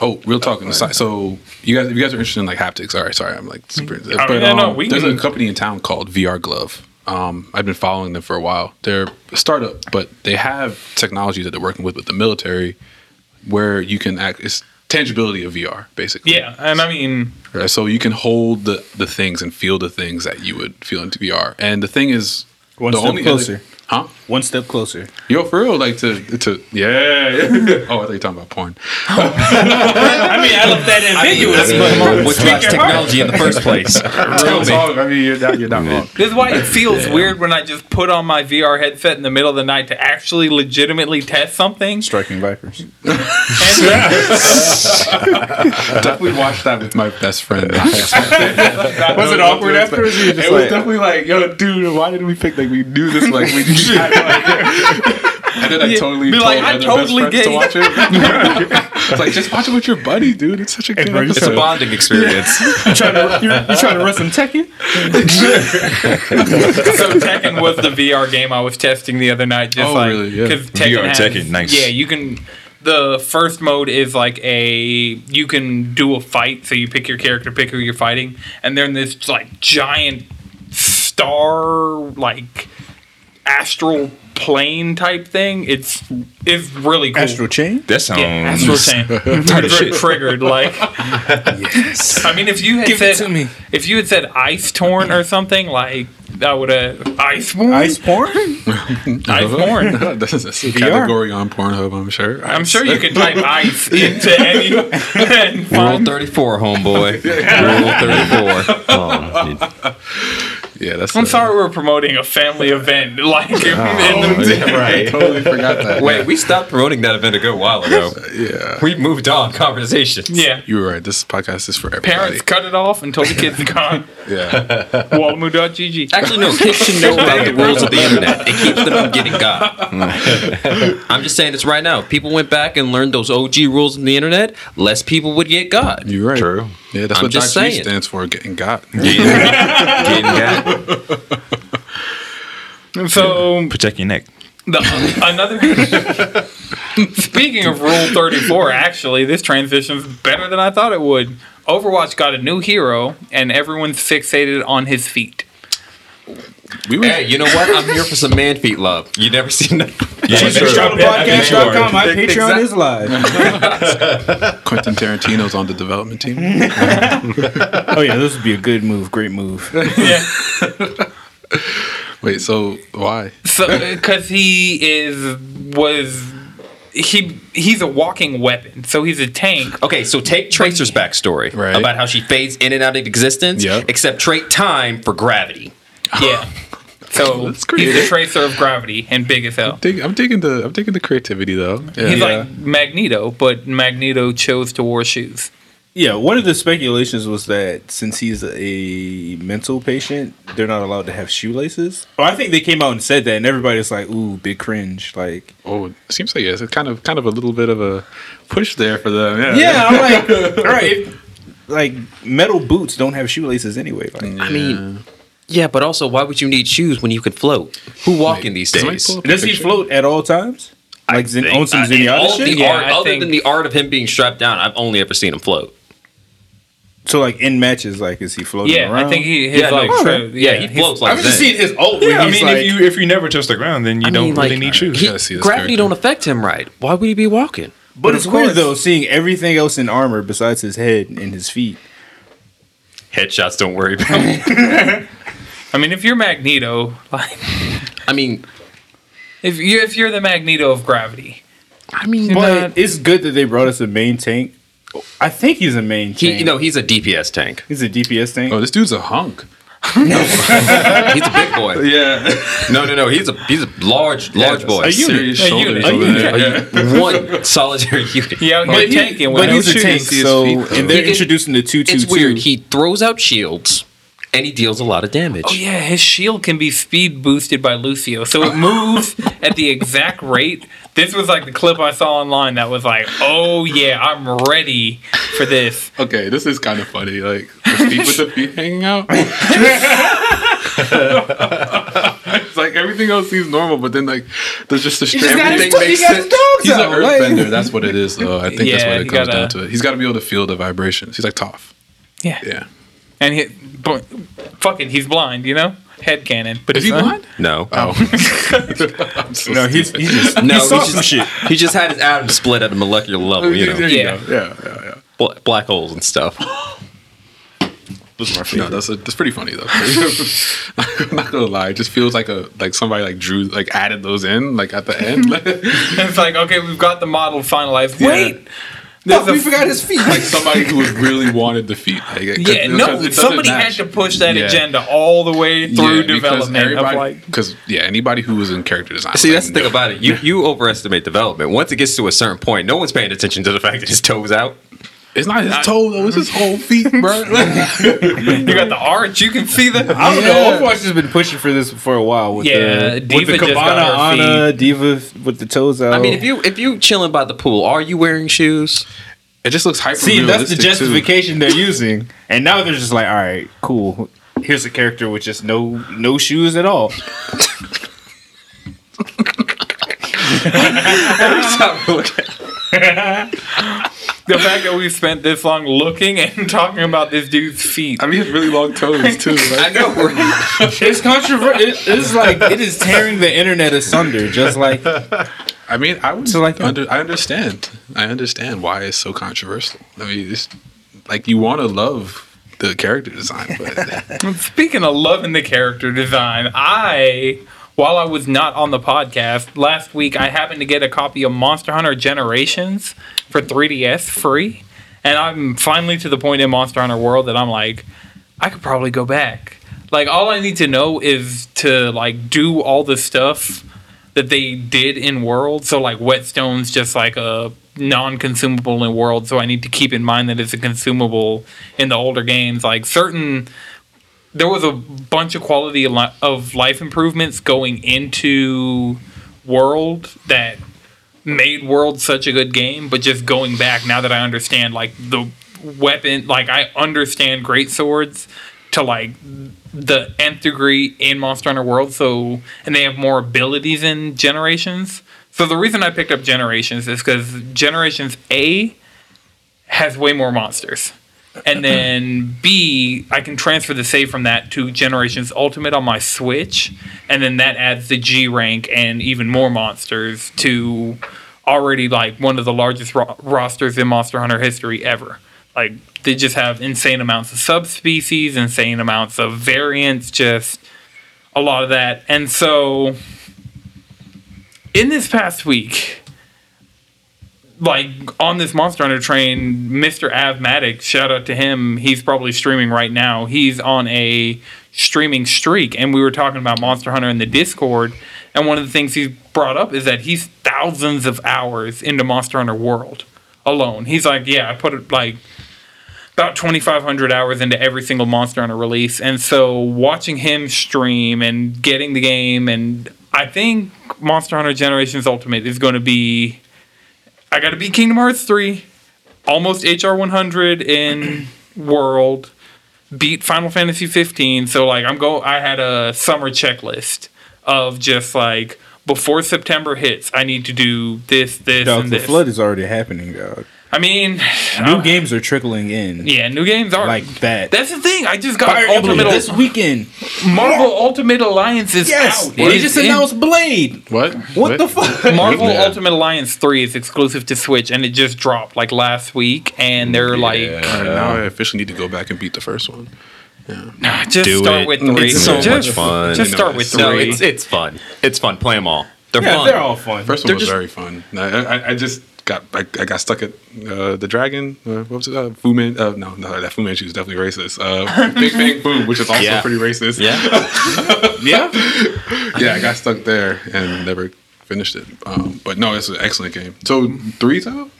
Oh, real talk on the. So you guys, if you guys are interested in like haptics, all right, sorry, I'm like super. Oh, yeah, no, we there's can- a company in town called VRgluv. Um, I've been following them for a while. They're a startup, but they have technology that they're working with with the military, where you can act. It's tangibility of VR, basically. Yeah, and I mean, Right, so you can hold the, the things and feel the things that you would feel into VR. And the thing is, One the step only closer. Huh? One step closer. Yo, for real, like to to yeah. oh, I thought you were talking about porn. (laughs) I mean, I left that ambiguous, I mean, come on, what drives technology in the first (laughs) place? Tell me. I mean, you're not, you're not wrong. this is why it feels weird when I just put on my VR headset in the middle of the night to actually legitimately test something. Striking Vipers. (laughs) And definitely watched that with my best friend. Was it awkward afterwards? You were just it was like- definitely like, yo, dude, why did we pick like we knew this like we had, like, and then I totally Be told like, I other totally best friends to watch it. it's like just watch it with your buddy, dude. It's such a good bro, It's a bonding experience. (laughs) you trying to you, you trying to run some Tekken? (laughs) so Tekken was the VR game I was testing the other night. Just Oh, like really? Yeah. Tekken, VR has, Tekken, nice. Yeah, you can. The first mode is like a you can do a fight, so you pick your character, pick who you're fighting, and then this like giant star like astral plane type thing. It's it's really cool. Astral Chain? That sounds. Yeah, astral chain. (laughs) Triggered, triggered like. Yes. I mean, if you had Give said to me. if you had said ice torn or something like I would have ice porn. (laughs) Ice porn? Ice (laughs) porn. this is a category on Pornhub, I'm sure. I'm sure you can type ice into any and Rule 34, homeboy. Rule 34. Oh, Yeah, that's. I'm uh, sorry we're promoting a family event (laughs) like in, in the, Yeah, right. totally forgot that. Wait, we stopped promoting that event a good while ago. (laughs) Yeah. We moved on conversations. yeah. You were right. This podcast is for everybody. Parents cut it off until the kids are gone. (laughs) Yeah. Wallamoo.gg. Actually, no. Kids should know about the rules of the internet. It keeps them from getting got. I'm just saying this right now. If people went back and learned those OG rules in the internet, less people would get got. You're right. True. Yeah, that's I'm what just Doc G saying. stands for, getting got. (laughs) Getting got. So um, Protect your neck. the, uh, another. (laughs) Speaking of Rule 34, actually, this transition's better than I thought it would. Overwatch got a new hero, and everyone's fixated on his feet. We were, Hey, you know what? I'm here for some man feet love. You never (laughs) seen that? Yeah, sure. Podcast.com. My Patreon Exactly. is live. (laughs) Quentin Tarantino's on the development team. (laughs) Oh yeah, this would be a good move. Great move. Yeah. Wait, so why? So, uh, because he is was he he's a walking weapon, so he's a tank. Okay, so take Tracer's backstory Right. about how she fades in and out of existence, Yep. except trade time for gravity. Yeah. (laughs) So That's he's creative. the tracer of gravity and big as hell. Dig- I'm digging the I'm digging the creativity though. Yeah. He's like Magneto, but Magneto chose to wear shoes. Yeah, one of the speculations was that since he's a mental patient, they're not allowed to have shoelaces. Oh, I think they came out and said that, and everybody's like, "Ooh, big cringe!" Like, oh, it seems like yes, it's kind of kind of a little bit of a push there for them. Yeah. yeah, I'm like, (laughs) all right, like metal boots don't have shoelaces anyway. Like, I mean, yeah, but also, why would you need shoes when you could float? Who walking these Somebody days? pull does he float at all times? Like Zen- on some Uh, in Zenyatta all shit? the Yeah, art, I other think- than the art of him being strapped down, I've only ever seen him float. So like in matches, like is he floating Yeah, around? I think he his Yeah, no, like okay. tra- Yeah, he he's- floats like that. I've just Zen. seen his ult. Yeah, I he's mean, like, if you if you never touch the ground, then you I don't mean, really like, need shoes. he- gotta see this gravity character. don't affect him right. Why would he be walking? but it's of weird though, seeing everything else in armor besides his head and his feet. Headshots don't worry about (laughs) me. (laughs) I mean, if you're Magneto, like I mean, if you if you're the Magneto of gravity, I mean, But not- it's good that they brought us a main tank. I think he's a main he, tank. you know, he's a DPS tank. he's a DPS tank. Oh, this dude's a hunk. (laughs) He's a big boy. Yeah, No, no, no. He's a he's a large, large boy. a unit. serious A shoulders unit. A unit. Yeah. One solitary (laughs) unit. Yeah, out here But, he, tanking but no he's a tank, so and they're He can- introducing the two two It's weird. He throws out shields, and he deals a lot of damage. Oh yeah, his shield can be speed boosted by Lucio, so it (laughs) moves at the exact rate. This was like the clip I saw online that was like, "Oh yeah, I'm ready for this." Okay, this is kind of funny. Like the feet with the feet hanging out. (laughs) it's like everything else seems normal, but then like there's just a just got everything his- he makes got his sense. dogs He's an out, like- earthbender. That's what it is, though. I think that's what it comes gotta- down to. It. He's got to be able to feel the vibrations. He's like Toph. Yeah, Yeah. and he, but, fuck it, he's blind, you know, head canon. But Is he blind? No, Oh. So No, (laughs) (laughs) he's, he's just no. he saw He some just, shit. he just had his atoms split at a molecular level. You know, There you Yeah. go. Yeah, yeah, yeah. Bla- black holes and stuff. No, that's a, that's pretty funny though. (laughs) I'm not gonna lie, it just feels like a like somebody like drew like added those in like at the end. it's like, okay, we've got the model finalized. Wait, there's we forgot his feet. somebody who really wanted the feet. Like, it- Yeah, no, somebody match. had to push that Yeah. agenda all the way through Yeah, because development of like. because yeah, anybody who was in character design. See, like, that's the thing about it. You you overestimate development. Once it gets to a certain point, no one's paying attention to the fact that his toes out. It's not his toe though; it's his whole feet, bro. (laughs) You got the arch. You can see the. I don't Yeah. know. Overwatch has been pushing for this for a while. With Yeah, the, D.Va with the just got Cabana her Ana, D.Va with the toes out. I mean, if you if you chilling by the pool, are you wearing shoes? it just looks hyper. see, that's the realistic, too. justification they're using, and now they're just like, all right, cool. Here's a character with just no no shoes at all. (laughs) (laughs) The fact that we spent this long looking and (laughs) talking about this dude's feet. I mean, he has really long toes (laughs) too. I know. Right? (laughs) It's controversial. It, it's like it is tearing the internet asunder. Just like I mean, I would So, like, under, I understand. I understand why it's so controversial. I mean, it's like you want to love the character design, but Speaking of loving the character design, I, while I was not on the podcast last week, I happened to get a copy of Monster Hunter Generations for 3DS free. And I'm finally to the point in Monster Hunter World that I'm like, I could probably go back. Like, all I need to know is to, like, do all the stuff that they did in World. So, like, Whetstone's just like a non consumable in World. So, I need to keep in mind that it's a consumable in the older games. Like, certain there was a bunch of quality of life improvements going into World that made World such a good game, but just going back now that I understand like the weapon, like I understand great swords to like the nth degree in Monster Hunter World. So and they have more abilities in Generations. So the reason I picked up Generations is because Generations A has way more monsters. And then B, I can transfer the save from that to Generations Ultimate on my Switch, and then that adds the G rank and even more monsters to already like one of the largest ro- rosters in Monster Hunter history ever. Like they just have insane amounts of subspecies, insane amounts of variants, just a lot of that. And so in this past week, like on this Monster Hunter train, Mr. Avmatic, shout out to him. He's probably streaming right now. He's on a streaming streak, and we were talking about Monster Hunter in the Discord. And one of the things he brought up is that he's thousands of hours into Monster Hunter World alone. He's like, yeah, I put it like about 2,500 hours into every single Monster Hunter release. And so watching him stream and getting the game, and I think Monster Hunter Generations Ultimate is going to be. I got to beat Kingdom Hearts 3, almost HR 100 in (clears throat) World, beat Final Fantasy 15. So, like, I'm go. I had a summer checklist of just like before September hits, I need to do this, this, dog, and the this. flood is already happening, dog. I mean, New uh, games are trickling in Yeah, new games are like that. That's the thing. I just got Fire Emblem Ultimate this weekend. Marvel Ultimate Alliance is Yes, out. they It is just in- announced Blade. what? What the fuck? (laughs) Marvel Yeah. Ultimate Alliance 3 is exclusive to Switch and it just dropped like last week and they're like now I officially need to go back and beat the first one. nah, just Do start it. with 3. It's so just, much fun. Just You start know, with it's- 3. No, it's it's fun. It's fun. Play them all. They're Yeah, fun. they're all fun. First one They're was just- very fun. I, I, I just got I, I got stuck at uh, the dragon. Uh, what was it? Uh, Fu Man? Uh, no, no, that Fu Manchu is definitely racist. Uh, (laughs) Big Bang Boom, which is also Yeah. pretty racist. Yeah. (laughs) Yeah. yeah, I got stuck there and never finished it. Um, but no, it's an excellent game. So three's out.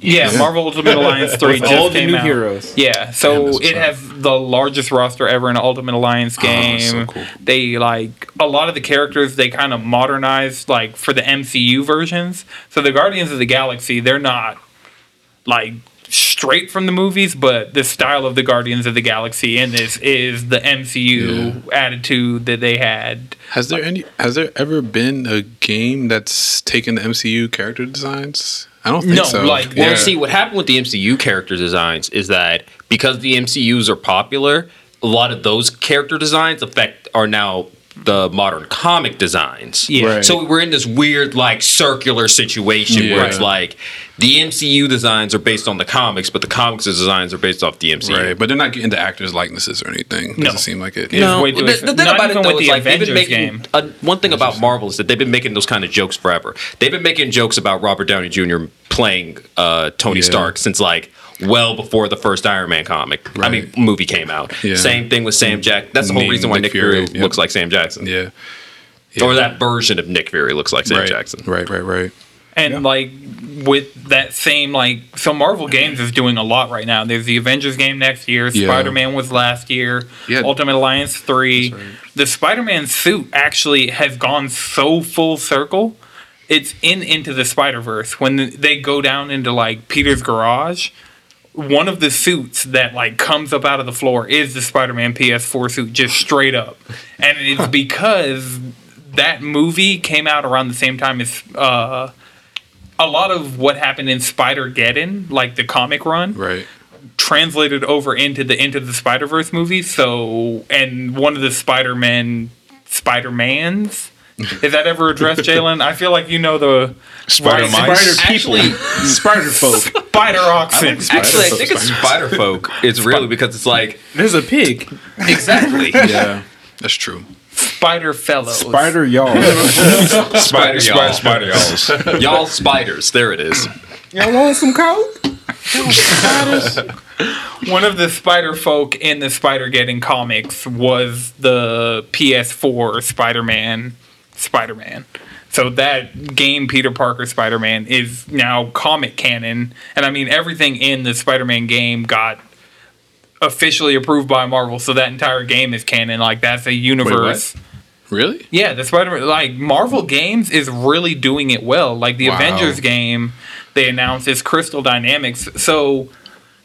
Yeah, Marvel Ultimate Alliance 3 (laughs) With just all the came new out. heroes. Yeah, so Damn, that's it up. has the largest roster ever in an Ultimate Alliance oh, game. so cool. They like a lot of the characters they kind of modernized like for the MCU versions. So the Guardians of the Galaxy, they're not like straight from the movies, but the style of the Guardians of the Galaxy in this is the MCU attitude that they had. Has there any? Has there ever been a game that's taken the MCU character designs? I don't think No, so. like, Well, Yeah. see, what happened with the MCU character designs is that because the MCUs are popular, a lot of those character designs affect are now the modern comic designs. Yeah. Right. So we're in this weird like circular situation where it's like the MCU designs are based on the comics, but the comics designs are based off the MCU. right, but they're not getting the actors' likenesses or anything. Doesn't No. seem like it. No. way too the, the thing Not about it even though with is the like they've been Avengers making game. uh, one thing about Marvel is that they've been making those kind of jokes forever. They've been making jokes about Robert Downey Jr. playing uh, Tony Yeah. Stark since like well before the first Iron Man comic. I mean, movie came out. Yeah. Same thing with Sam Jack. That's the whole Name reason why Nick Nick Fury, Fury, yep. looks like Sam Jackson, Yeah. or that version of Nick Fury looks like Sam right. Jackson. Right. Right. Right. And like with that same like so Marvel Games is doing a lot right now. There's the Avengers game next year. Yeah. Spider Man was last year. Yeah. Ultimate Alliance three. The Spider Man suit actually has gone so full circle. It's in into the Spider Verse when they go down into like Peter's garage. One of the suits that like comes up out of the floor is the Spider Man PS4 suit, just straight up, and it's because that movie came out around the same time as uh, a lot of what happened in Spider Geddon, like the comic run, Right. translated over into the into the Spider Verse movie. So, and one of the Spider Man, Spider Is that ever addressed, Jalen? I feel like you know the Spider right- Mice? Spider people. Actually, Spider folk. Spider Oxen. actually, I think it's Spider Folk. It's really because it's like There's a pig. exactly (laughs) Yeah. That's true. Spider Fellows. Spider y'all. Spider (laughs) Spider, spider, y'all. (laughs) y'all spiders. There it is. Y'all want some coke? One of the Spider folk in the Spider-Geddon comics was the PS4 Spider Man. Spider Man. So that game, Peter Parker Spider Man, is now comic canon, and I mean everything in the Spider Man game got officially approved by Marvel. So that entire game is canon. Like that's a universe. Really? Yeah, the Spider like Marvel games is really doing it well. Like the Wow. Avengers game, they announced is Crystal Dynamics. So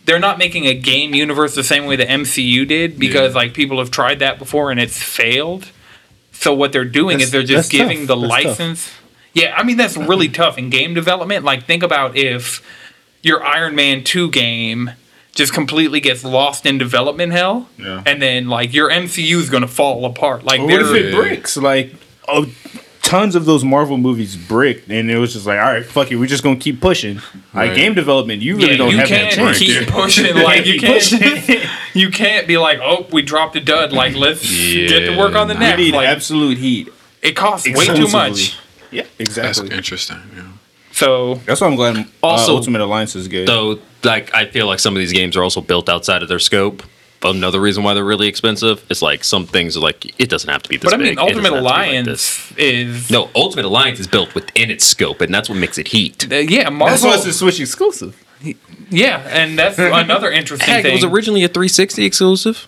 they're not making a game universe the same way the MCU did because Yeah. like people have tried that before and it's failed. So what they're doing That's- is they're just that's tough. giving the That's tough. license. Yeah, I mean that's really (clears throat) tough in game development. Like think about if your Iron Man 2 game just completely gets lost in development hell Yeah. and then like your MCU is going to fall apart. Like What if it breaks? Like, oh, tons of those Marvel movies bricked, and it was just like, all right, fuck it, we're just gonna keep pushing. Like game development, you really yeah, don't you have that can't chance. keep (laughs) pushing like you can't. (laughs) (laughs) you can't be like, oh, we dropped a dud. Like let's get to work on the Yeah, You next. need Like absolute heat. it costs way too much. Yeah, That's exactly. interesting. Yeah. So That's why I'm glad. Also, Also- Ultimate Alliance is good. Though, like, I feel like some of these games are also built outside of their scope. Another reason why they're really expensive is like some things are like it doesn't have to be this but I mean, It doesn't Ultimate have to be like. Alliance is No, Ultimate Alliance is built within its scope, and that's what makes it heat. Uh, yeah, That's Marvel. why it's a Switch exclusive. yeah, and that's (laughs) another interesting Heck, thing. it was originally a 360 exclusive.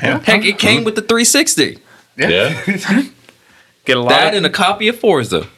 Yeah. Heck, it came with the 360. Yeah. (laughs) Get a lot. That of- and a copy of Forza.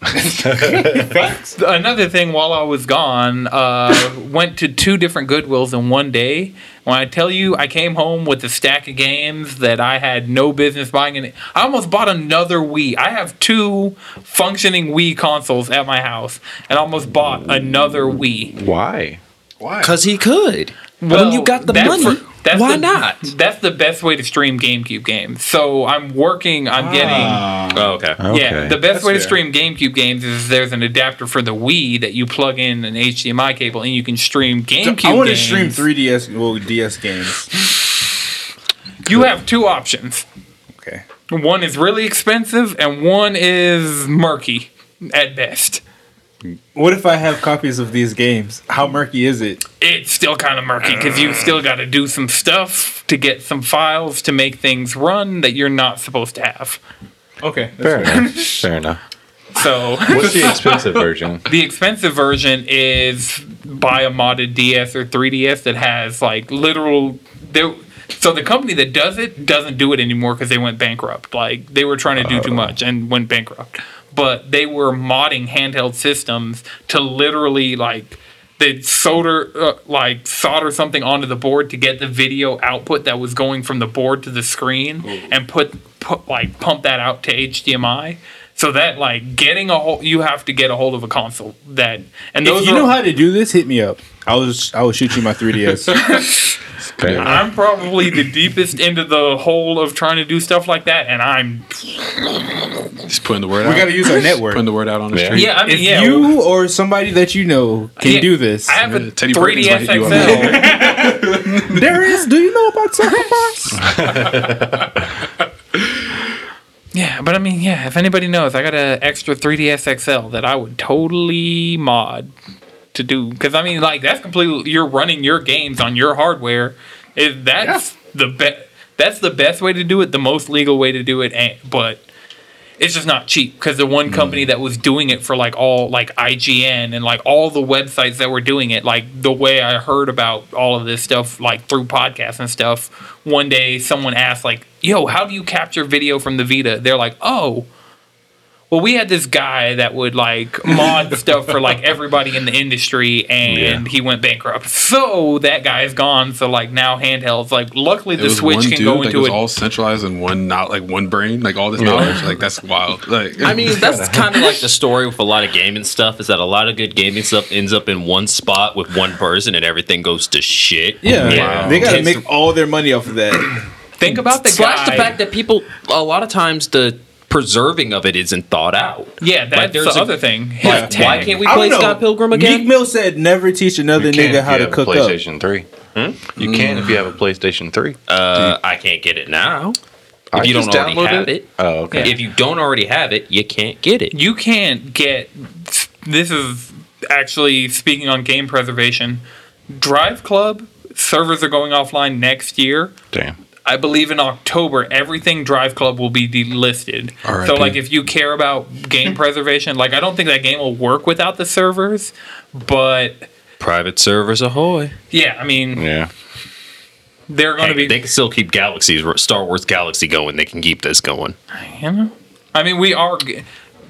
(laughs) another thing while I was gone, uh, went to two different Goodwills in one day. When I tell you, I came home with a stack of games that I had no business buying. And I almost bought another Wii. I have two functioning Wii consoles at my house, and almost bought another Wii. Why? Why? Because he could. When you got the that's money, for- that's why the- not? That's the best way to stream GameCube games. So I'm working. I'm ah. getting. Oh, okay. Yeah, the best That's way to stream GameCube games is there's an adapter for the Wii that you plug in an HDMI cable and you can stream GameCube. I want to stream 3DS, well, DS games. You have two options. Okay. One is really expensive and one is murky. at best. What if I have copies of these games? How murky is it? It's still kind of murky because you still got to do some stuff to get some files to make things run that you're not supposed to have. Okay. Fair enough. (laughs) Fair enough. So What's the expensive version? (laughs) the expensive version is buy a modded DS or 3DS that has like literal there. So the company that does it doesn't do it anymore because they went bankrupt. Like they were trying to do too oh. much and went bankrupt. But they were modding handheld systems to literally like they'd solder uh, like solder something onto the board to get the video output that was going from the board to the screen and put put like pump that out to HDMI. So that like getting a hold, you have to get a hold of a console that and those If you are, know how to do this, hit me up. I was I will shoot you my (laughs) 3DS. (laughs) Okay. I'm probably the deepest into the hole of trying to do stuff like that, and I'm Just putting the word we out. got to use our (laughs) network. Putting the word out on the Yeah. street. yeah. I mean, If yeah. you or somebody that you know can Yeah, do this, I have a Teddy Perkins might 3ds hit you up. XL. there is. Do you know about sacrifice? (laughs) Yeah, but I mean, yeah. If anybody knows, I got an extra 3ds XL that I would totally mod to do because I mean, like that's completely you're running your games on your hardware. Is that's the best? That's the best way to do it. The most legal way to do it, and, but it's just not cheap because the one company mm. that was doing it for like all like IGN and like all the websites that were doing it, like the way I heard about all of this stuff, like through podcasts and stuff. One day, someone asked like, "Yo, how do you capture video from the Vita?" They're like, "Oh." Well, we had this guy that would like (laughs) mod stuff for like everybody in the industry, and he went bankrupt. So that guy's gone. So like now handhelds, like luckily the Switch one can dude, go like, it into was it. all centralized in one, not like one brain, like all this knowledge. Like that's wild. Like I mean, that's (laughs) kind of like the story with a lot of gaming stuff. Is that a lot of good gaming stuff ends up in one spot with one person, and everything goes to shit. Yeah, Yeah. they got to make all their money off of that. Think about the Slash guy. the fact that people, a lot of times, the preserving of it isn't thought out. yeah, that's there's the a- other thing. His Like, why can't we play. Scott Pilgrim Meek again? Mill said, "Never teach another nigga how you to have a cook up." PlayStation 3. You can if you have a PlayStation 3. Uh, I can't get it now. I If you don't already downloaded have it, Oh, okay. if you don't already have it, you can't get it. you can't get this is actually speaking on game preservation Driveclub servers are going offline next year Damn. I believe in october everything Driveclub will be delisted R.I.P. so like if you care about game (laughs) preservation like i don't think that game will work without the servers but Private servers, ahoy! yeah i mean Yeah. they're going to Hey, be they can still keep Galaxies, Star Wars Galaxy going. They can keep this going. you know? I mean, we are.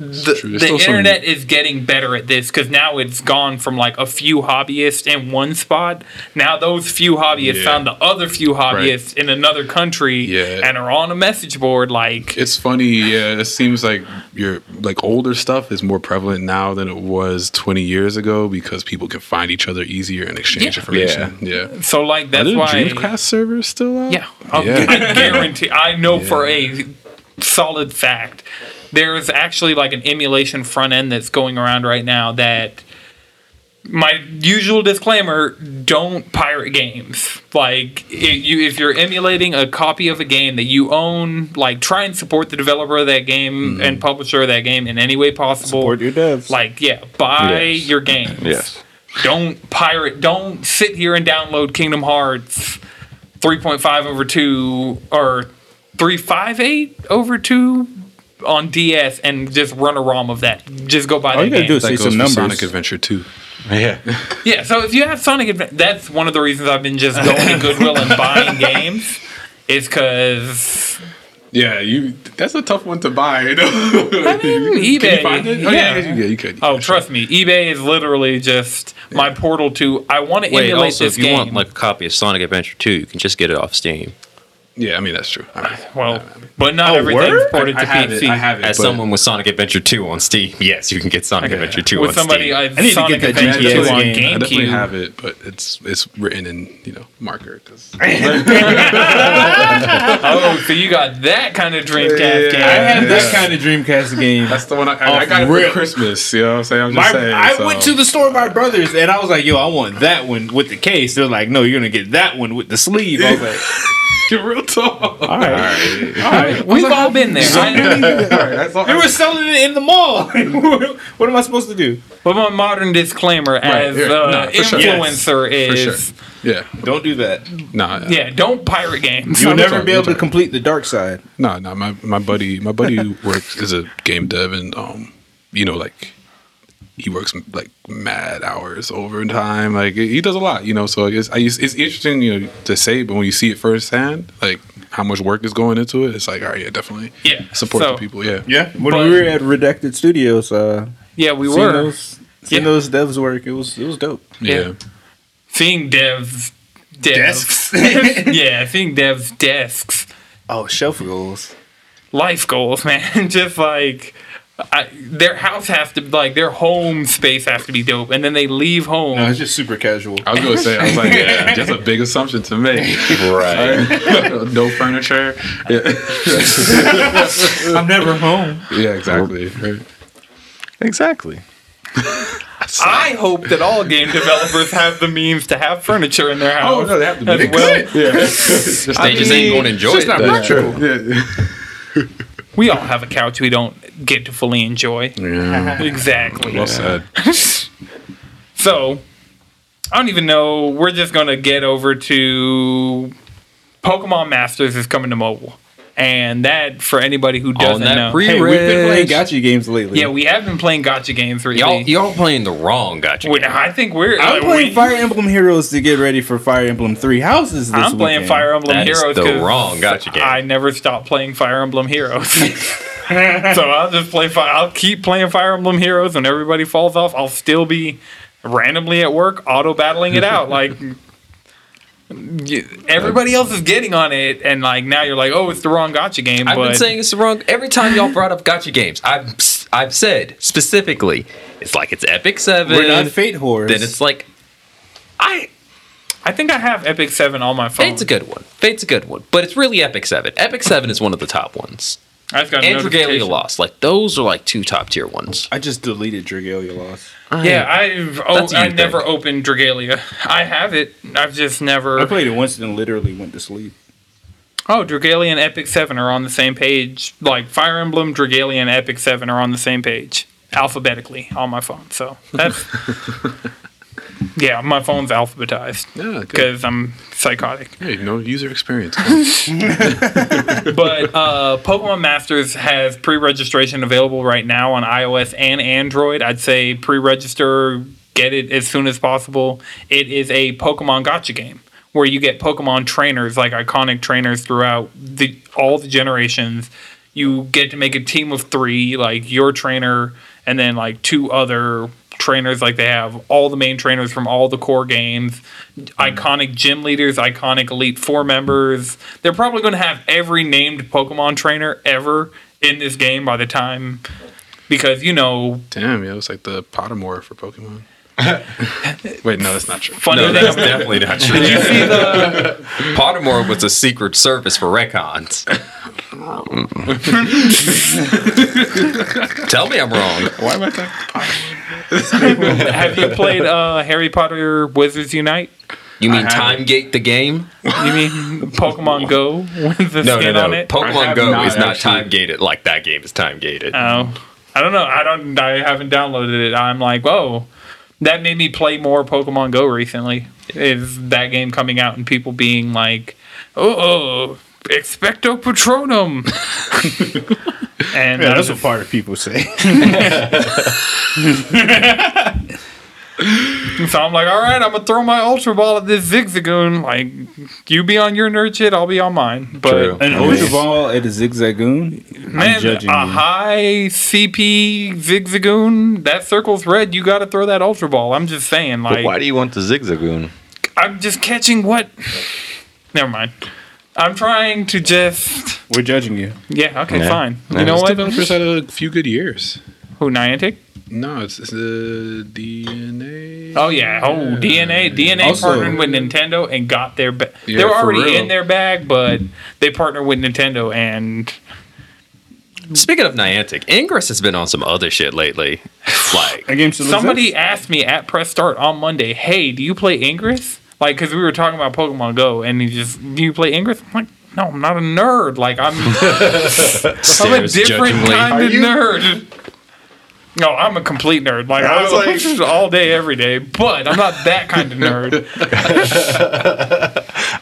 The, the still some- internet is getting better at this because now it's gone from like a few hobbyists in one spot. Now those few hobbyists Yeah. found the other few hobbyists in another country Yeah. and are on a message board. Like, It's funny, yeah. It seems like your like older stuff is more prevalent now than it was 20 years ago because people can find each other easier and exchange Yeah. information. Yeah. so like Are that's there why. Dreamcast servers still out? Yeah, I'll- Yeah. I guarantee. I know for a solid fact. There's actually like an emulation front end that's going around right now that. My usual disclaimer: Don't pirate games. Like, if, you, if you're emulating a copy of a game that you own, like try and support the developer of that game mm-hmm. and publisher of that game in any way possible. Support your devs. Like, yeah, buy Yes. your games. Yes. Don't pirate. Don't sit here and download Kingdom Hearts 3.5 over 2 or 358 over 2 on DS and just run a ROM of that. Just go buy All that you gotta game. do is That say some numbers. Sonic Adventure 2. Yeah. yeah, so if you have Sonic Adventure, that's one of the reasons I've been just going to Goodwill and buying games. Is because Yeah, you. That's a tough one to buy. You know? I mean, (laughs) Can eBay, you find it? Oh, yeah. yeah, yeah, you could. oh, trust me, eBay is literally just my portal to I want to Wait, emulate also, this if you game. want like a copy of Sonic Adventure 2, you can just get it off Steam. Yeah, I mean that's true. I mean, (laughs) well, but not Oh, everything's word? ported I, I to have PC. it. I have it. As someone with Sonic Adventure 2 on Steam, (laughs) yes, you can get Sonic Adventure 2 with on somebody Steam. I, I need to get that Adventure GTS 2 on game. I definitely have it, but it's it's written in you know marker. 'cause- (laughs) Oh, so you got that kind of Dreamcast Yeah. game. I had that kind of Dreamcast game. That's the one I, I, I Off got it rip. for Christmas. You know what I'm saying? I'm My, saying. I so. went to the store with my brothers and I was like, "Yo, I want that one with the case." They're like, "No, you're gonna get that one with the sleeve." I was like, (laughs) Real talk. All right. All right. (laughs) We've all been there. I, That's all. They were selling it in the mall. (laughs) what am I supposed to do? but my modern disclaimer as here. uh, No, for sure. influencer For is sure. Yeah. Don't do that. Nah. yeah, don't pirate games. You'll never be able to complete the dark side. No, no, my my buddy, my buddy works is a game dev, and um, you know, like he works like mad hours overtime. Like he does a lot, you know. So it's I, it's, it's interesting, you know, to say, but when you see it firsthand, like how much work is going into it, it's like, all right, yeah, definitely, Yeah, support so- the people, yeah, Yeah. When But- we were at Redacted Studios, uh, Yeah, we seeing were those, seeing Yeah. those devs work, it was it was dope. yeah. seeing devs. devs. Desks. (laughs) yeah, seeing devs desks. Oh, shelf goals. life goals, (laughs) man. Just like I, their house has to like their home space has to be dope, and then they leave home. No, it's just super casual. I was gonna say, I was like, yeah, (laughs) that's a big assumption to make. Right. (laughs) no furniture. Yeah, (laughs) I'm never home. yeah, exactly. Right. Exactly. I hope that all game developers have the means to have furniture in their oh, house. Oh no, they have to be. well. Yeah. Just They like- just ain't going to enjoy It's it. not though. practical. yeah. We all have a couch we don't get to fully enjoy. yeah. Exactly. Well said. (laughs) So, I don't even know. We're just gonna get over to Pokemon Masters is coming to mobile, and that for anybody who doesn't that know. pre- Hey, we've been playing gacha games lately. yeah, we have been playing gacha games Y'all, y'all playing the wrong gacha. Wait, game. I think we're. I'm like, playing we- Fire Emblem Heroes to get ready for Fire Emblem Three Houses. This I'm playing. Fire Emblem That is Heroes. the 'cause wrong gacha game. I never stopped playing Fire Emblem Heroes. (laughs) (laughs) so I'll just play. I'll keep playing Fire Emblem Heroes, and everybody falls off. I'll still be randomly at work auto battling it out. Like everybody else is getting on it, and like now you're like, oh, it's the wrong gacha game. I've but been saying it's the wrong. Every time y'all brought up gacha games, I've I've said specifically, it's like it's Epic Seven. We're not Fate whores. then it's like, I I think I have Epic Seven on my phone. Fate's a good one. Fate's a good one, but it's really Epic Seven. Epic Seven is one of the top ones. I just got a Dragalia notification. Lost, like those are like two top tier ones. I just deleted Dragalia Lost. Yeah, I've oh, That's a I thing. never opened Dragalia. (laughs) I have it. I've just never. I played it once and literally went to sleep. Oh, Dragalia and Epic 7 are on the same page. Like Fire Emblem, Dragalia, and Epic 7 are on the same page alphabetically on my phone. So that's. (laughs) yeah, my phone's alphabetized Yeah, good. because I'm psychotic. Hey, no user experience. (laughs) But uh, Pokemon Masters has pre registration available right now on iOS and Android. I'd say pre register, get it as soon as possible. It is a Pokemon gacha game where you get Pokemon trainers, like iconic trainers throughout the all the generations. You get to make a team of three, like your trainer, and then like two other trainers. Like they have all the main trainers from all the core games, hmm. iconic gym leaders, iconic Elite Four members. They're probably going to have every named Pokemon trainer ever in this game by the time, because you know, Damn, yeah, was like the Pottermore for Pokemon. (laughs) Wait, no, that's not true. funny No, thing. that's about- definitely not true. Did you see the? (laughs) Pottermore was a secret service for Recons. (laughs) Tell me I'm wrong. Why am I talking? (laughs) Have you played uh, Harry Potter Wizards Unite? You mean haven't. Time Gate the game? You mean Pokemon Go with the No, skin no, on no. it? Pokemon Go not is not time gated like that game is time gated. Oh, I don't know. I don't. I haven't downloaded it. I'm like, whoa, that made me play more Pokemon Go recently. Is that game coming out and people being like, oh, oh expecto patronum, (laughs) and Yeah, that's was what part of people say. (laughs) So I'm like, all right, I'm gonna throw my Ultra Ball at this Zigzagoon. Like, you be on your nerd shit, I'll be on mine. But True. An Ultra Ball at a Zigzagoon. man, I'm judging a you. high CP Zigzagoon, that circle's red. You got to throw that Ultra Ball. I'm just saying, But like, why do you want the zigzagoon? I'm just catching what. (sighs) Never mind. I'm trying to just. We're judging you. Yeah. Okay. Yeah. Fine. Yeah. You know Those what? developers had a few good years. Who Niantic? No, it's, it's the DeNA. Oh yeah. Oh DeNA. DeNA Also- partnered with Nintendo and got their. Ba- Yeah, they were for already in their bag, but they partnered with Nintendo and Speaking of Niantic, Ingress has been on some other shit lately. (sighs) Like, That game still Somebody asked me at press start on Monday, "Hey, do you play Ingress?" Like, because we were talking about Pokemon Go, and he just, "Do you play Ingress?" I'm like, No, I'm not a nerd. Like I'm, (laughs) I'm a different judgingly. kind Are of you? nerd. No, I'm a complete nerd. Like I I was was like- all day, every day. But I'm not that kind of nerd.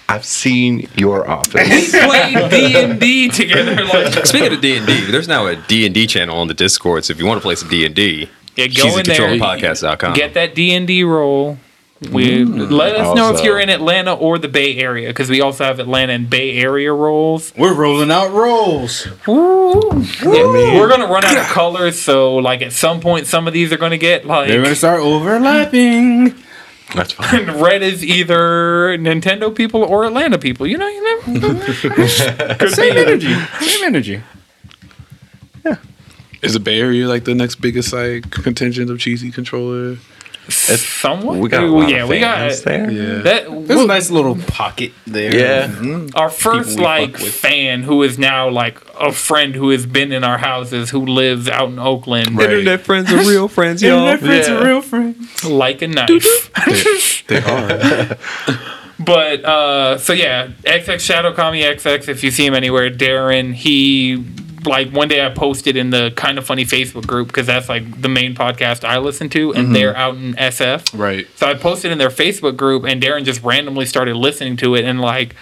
(laughs) I've seen your office. We played D and D together. Like Speaking of D and D, there's now a D and D channel on the Discord. So if you want to play some D and D, yeah, go in there. Podcast.com. Get that D and D roll. We mm. let us know if you're in Atlanta or the Bay Area because we also have Atlanta and Bay Area rolls. We're rolling out rolls. We're gonna run out of colors, so like at some point, some of these are gonna get like They're gonna start overlapping. That's fine. And (laughs) red is either Nintendo people or Atlanta people. You know, you never. (laughs) Could Same be. energy. Same energy. Yeah. Is the Bay Area like the next biggest like contingent of cheesy controller? Somewhat. We got a lot yeah, of we got fans there. Yeah. that. There's a nice little pocket there. Yeah. our first like fan who is now like a friend who has been in our houses who lives out in Oakland Right. friends are real friends, y'all. Internet friends Yeah. are real friends. like a knife. They (laughs) are. (laughs) But uh so yeah, XX Shadow Kami XX, if you see him anywhere, Darren, he like one day I posted in the Kinda Funny Facebook group because that's like the main podcast I listen to, and they're out in SF. right. So I posted in their Facebook group, and Darren just randomly started listening to it, and like.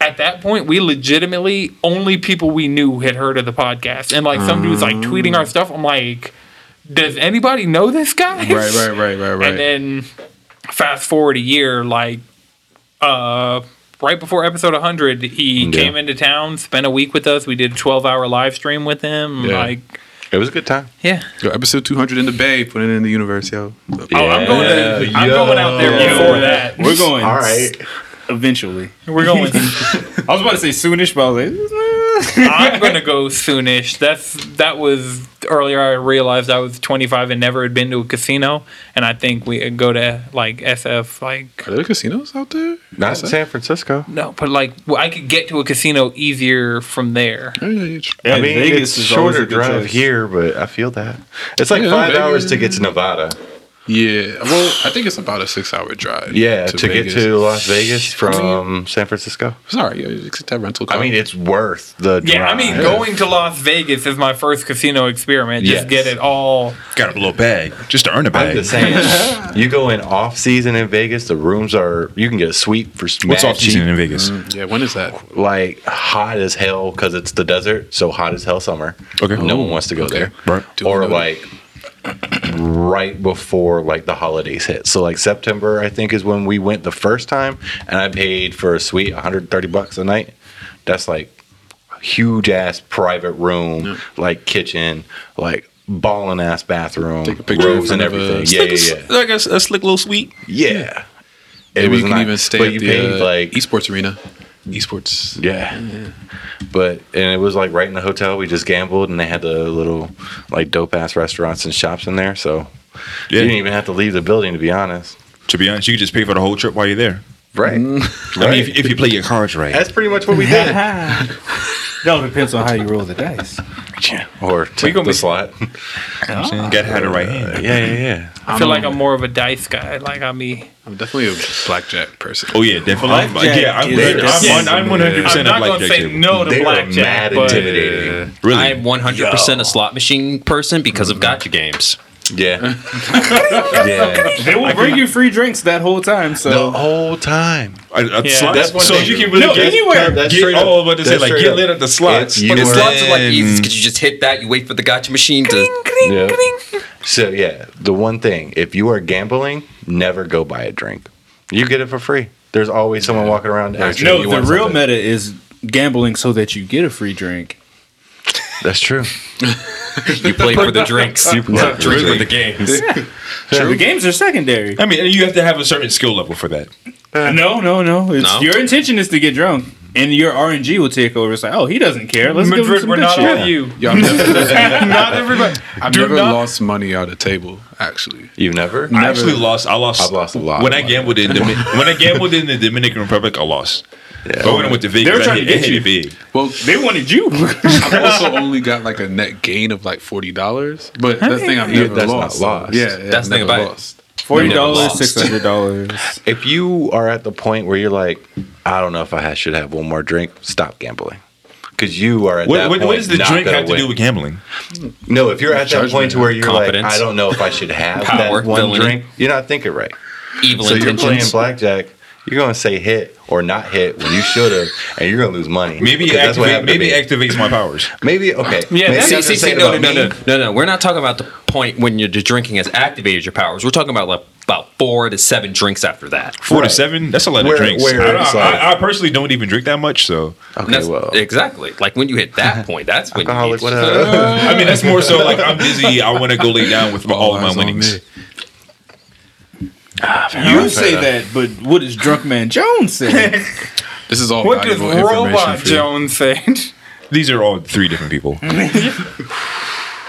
At that point, we legitimately only people we knew had heard of the podcast, and like some dudes like tweeting our stuff. I'm like, does anybody know this guy? Right, right, right, right, (laughs) right. And then fast forward a year, like uh right before episode 100, he came into town, spent a week with us. We did a 12 hour live stream with him. Yeah. Like, It was a good time. yeah. Yo, episode 200 in the Bay, put it in the universe, yo. Oh, I'm going. To, I'm going out there yo. before that. We're going. All right. Eventually. We're going. (laughs) I was about to say soonish, but I was like, I'm (laughs) gonna go soonish. That's that was earlier. I realized I was 25 and never had been to a casino, and I think we uh, go to like SF. Like Are there casinos out there? Not in San Francisco. no, but like well, I could get to a casino easier from there. Oh, yeah, yeah, yeah. yeah, I mean, Vegas it's is shorter a drive choice. here, but I feel that it's like Yeah, five Vegas. hours to get to Nevada. Yeah, well, I think it's about a six-hour drive. Yeah, to, Vegas. get to Las Vegas from San Francisco. Sorry, yeah, you get that rental car. I mean, it's worth the drive. Yeah, I mean, going to Las Vegas is my first casino experiment. Just Yes. get it all. Got a little bag just to earn a I'm bag. just saying, (laughs) you go in off season in Vegas, the rooms are you can get a suite for What's mad off season cheap, in mm, Vegas? yeah, when is that? like hot as hell because it's the desert, so hot as hell summer. Okay. no one wants to go there. Right. Or noted. like right before like the holidays hit. So like September, I think is when we went the first time, and I paid for a suite 130 bucks a night. That's like a huge ass private room, like kitchen, like ballin' ass bathroom, Take a picture in robes and front a- everything. Yeah, yeah, yeah. Like a, a slick little suite. Yeah. It Maybe was you can nice. even stay but at you the paid uh, like esports arena. Esports. yeah. But and it was like right in the hotel. We just gambled, and they had the little like dope ass restaurants and shops in there. So Yeah. you didn't even have to leave the building, to be honest. To be honest, you could just pay for the whole trip while you're there. Mm. Right. I mean, if, if you play your cards right. That's pretty much what we did. (laughs) It all depends on how you roll the dice. Yeah. or take gonna the be- slot. Got to have the right hand. yeah, yeah, yeah. I feel like I'm more of a dice guy. Like I me. I'm definitely a blackjack person. Oh yeah, definitely. Blackjack yeah, I'm, is- I'm, I'm, 100 I'm percent a not gonna say table. no to They were blackjack, mad but intimidating. Really? I'm 100% a slot machine person because of gacha games. Yeah. (laughs) yeah. They will bring you free drinks that whole time. So the whole time. I, I, Yeah. slots- That's one so thing. you can really No, get, anywhere. That's get straight up. oh, but to say like get up. lit at the slots. If you But the slots are like easy because you just hit that, you wait for the gacha machine to. Yeah. So yeah, the one thing, if you are gambling, never go buy a drink. You get it for free. There's always someone walking around asking no, you the want real something. meta is gambling so that you get a free drink. That's true. (laughs) (laughs) You play for the drinks. You play drinks Really? for the games. Yeah, (laughs) The games are secondary. I mean, you have to have a certain skill level for that. No, no, no. It's, No? Your intention is to get drunk, and your RNG will take over. It's like, oh, he doesn't care. Let's give him Madrid, some we're good not shit. all you. Yo, I've never, (laughs) not everybody. I've Do never not- lost money at a table. Actually, You've never? I actually lost. I lost. I've lost a lot when I gambled in Domin- (laughs) when I gambled in the Dominican Republic. I lost. Yeah. But when I went to Vegas, They were trying hit, to get you. big. well, They wanted you. I've also only got like a net gain of like forty dollars. But that's the thing I've Yeah, never that's not lost. lost. Yeah, yeah, That's the thing never about it. lost. Forty dollars, six hundred dollars. If you are at the point where you're like, I don't know if I should have one more drink. Stop gambling. Because you are at What, that what, point. what does the not drink gonna have to win. do with gambling? No, if you're at that point to where you're confidence. like, I don't know if I should have (laughs) Power, that one villainy. drink, you're not thinking right. Evil so you're playing blackjack. You're gonna say hit or not hit when you should have, and you're gonna lose money. Maybe it that's what activate, maybe activates my powers. (laughs) maybe okay. Yeah, maybe that's- See, see, see, no, no, no, no, no, no. We're not talking about the point when you're drinking has activated your powers. We're talking about like about four to seven drinks after that. Four to seven. That's a lot Where- of drinks. where I, I- like- I personally don't even drink that much, so Okay, well, exactly. Like when you hit that (laughs) point, that's when you alcoholic, need what to- up? I mean that's more so like I'm (laughs) busy. I want to go lay down with my, all of my winnings. me. Ah, you say that, but what does Drunk Man Jones say? (laughs) This is all What does valuable information Robot for you. Jones say? (laughs) These are all three different people. (laughs)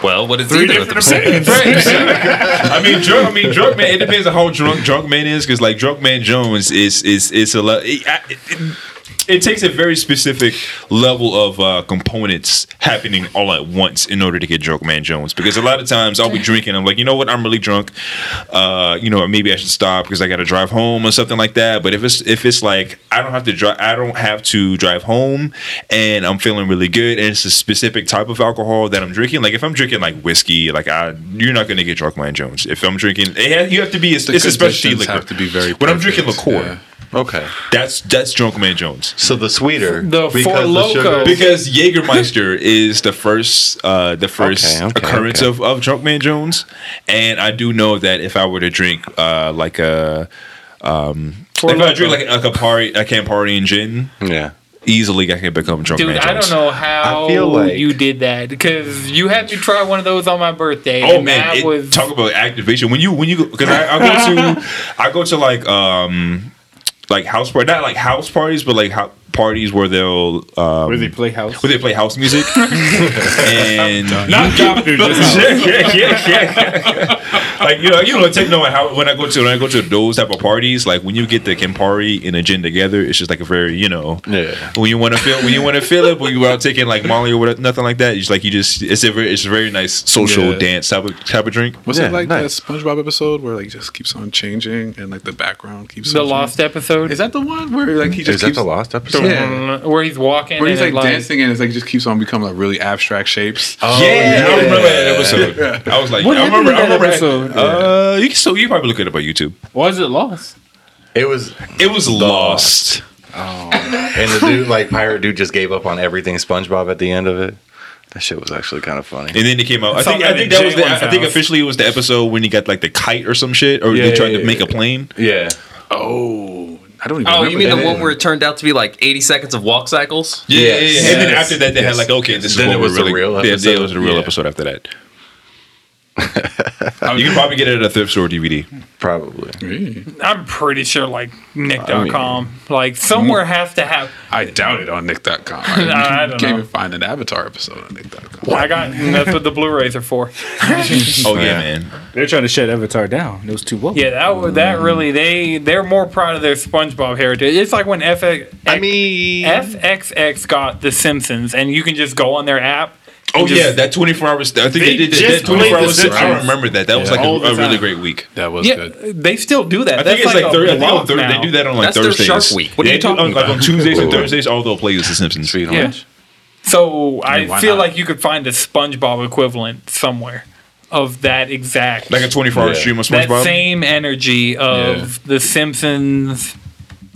Well, what is Three either of different saying? Right. I mean, drunk. I mean, drunk man. It depends on how drunk drunk man is, because like drunk man Jones is is is a lot. It, I- it, it takes a very specific level of uh, components happening all at once in order to get drunk man Jones. Because a lot of times I'll be drinking, I'm like, you know what, I'm really drunk. Uh, you know, maybe I should stop because I got to drive home or something like that. But if it's if it's like I don't have to drive, I don't have to drive home, and I'm feeling really good, and it's a specific type of alcohol that I'm drinking. Like if I'm drinking like whiskey, like I, you're not gonna get drunk man Jones. If I'm drinking, it has, you have to be. A, The it's a specialty liquor. have to be very when I'm drinking liqueur, yeah. Okay, that's that's drunk man Jones. so the sweeter, The because Four Loko. Because Jägermeister is the first, uh, the first Okay, okay, occurrence okay. of of Drunk Man Jones, and I do know that if I were to drink uh, like a, um, Four if I drink Loko. like a Campari, a Campari gin, Yeah, easily I can become Drunk Dude, Man I don't know how I feel like- you did that because you had to try one of those on my birthday. Oh and man, that it- was talk about activation when you when you because I, I go to (laughs) I go to like um like house party not like house parties but like ho- parties where they'll um Where they play house? where they play house music (laughs) and Not doctor, just house. yeah, yeah, yeah, yeah. Like you know, you know, techno. and How when I go to when I go to those type of parties, like when you get the Campari and a gin together, it's just like a very you know, Yeah. When you want to feel when you want to feel it, when you out taking like Molly or whatever, nothing like that. It's like you just it's a very it's a very nice social Yeah. dance type of type of drink. Was Yeah, it like nice. that SpongeBob episode where like just keeps on changing and like the background keeps the on lost episode. Is that the one where like he just is that the lost episode? Yeah. Mm, where he's walking where he's and like, it, dancing and it's like just keeps on becoming like really abstract shapes? Oh, yeah, I remember that episode. I was like, What I happened remember, in I that remember. episode? Uh, you can still you probably look it up on YouTube. Why is it lost? It was, It was lost. and the dude, like pirate dude, just gave up on everything SpongeBob at the end of it. That shit was actually kind of funny. And then it came out. I think I think that was the, I think officially it was the episode when he got like the kite or some shit, or Yeah, they tried yeah, to make yeah. a plane. yeah, Oh, I don't even. Oh, remember you mean the that. one where it turned out to be like 80 seconds of walk cycles? Yeah, yeah, yeah. Yes. And then Yes. after that, they had like, okay, this Then is it was we're the really, real Yeah, yeah, it was the real Yeah. episode after that. (laughs) you can probably get it at a thrift store DVD. probably. Really? I'm pretty sure like Nick.com. like somewhere has to have. I doubt it on Nick.com. I, (laughs) I don't can't know. even find an Avatar episode on Nick.com. I got that's what the Blu-rays are for. (laughs) Oh yeah, man. They're trying to shut Avatar down. It was too woke. Yeah, that was- that really they they're more proud of their SpongeBob heritage. It's like when FX, I mean, FXX got The Simpsons, and you can just go on their app. Oh just- yeah, that twenty four hours. I think they, They did that, that twenty four played hours. I remember that. That was like a, a really great week. That was yeah, good. they still do that. I That's think it's like, a thir- I think thir- now. they do that on like That's their Thursdays. Shark Week. What are They you talking on, Like on? Tuesdays and (laughs) Thursdays, all they'll play is The Simpsons. Sweet Yeah. Orange. So I why feel not? like you could find a SpongeBob equivalent somewhere of that exact, Like a twenty four hour Yeah. stream of that SpongeBob. same energy of The Simpsons.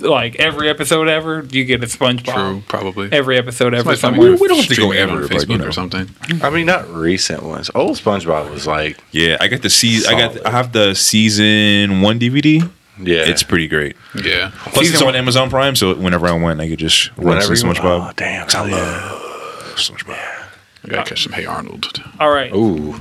Like every episode ever, you get a SpongeBob. True, probably. Every episode ever Might find somewhere. me we don't have to go ever, on but, Facebook you know. or something. I mean, not recent ones. Old SpongeBob was like, Yeah, I got the season. I got. Solid. I have the season one DVD. yeah, It's pretty great. Yeah. Plus, it's on Amazon Prime, so whenever I want, I could just run whenever some you SpongeBob. Oh, damn, I yeah. love SpongeBob. I gotta catch some Hey Arnold. All right. Ooh,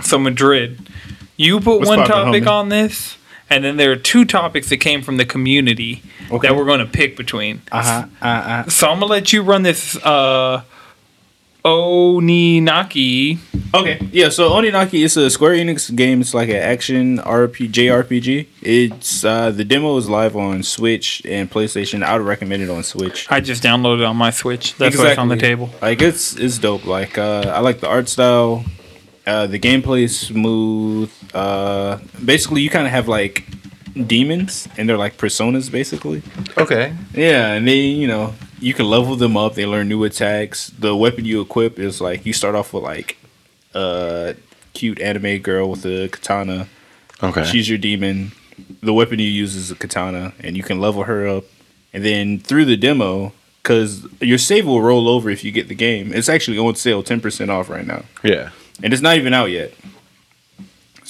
So Madrid, you put What's one topic on this, and then there are two topics that came from the community Okay. that we're going to pick between. Uh huh. Uh uh. So I'm gonna let you run this uh Oninaki. Okay. Yeah. So Oninaki is a Square Enix game. It's like an action RPG, JRPG. It's uh, the demo is live on Switch and PlayStation. I would recommend it on Switch. I just downloaded it on my Switch. That's why it's on the table. Like it's it's dope. Like uh, I like the art style. Uh, the gameplay is smooth. Uh, basically, you kind of have like demons, and they're like personas basically. Okay. Yeah, and they, you know, you can level them up. They learn new attacks. The weapon you equip is like you start off with like a cute anime girl with a katana. Okay. She's your demon. The weapon you use is a katana, and you can level her up. And then through the demo, because your save will roll over if you get the game. It's actually on sale, ten percent off right now, yeah. and it's not even out yet.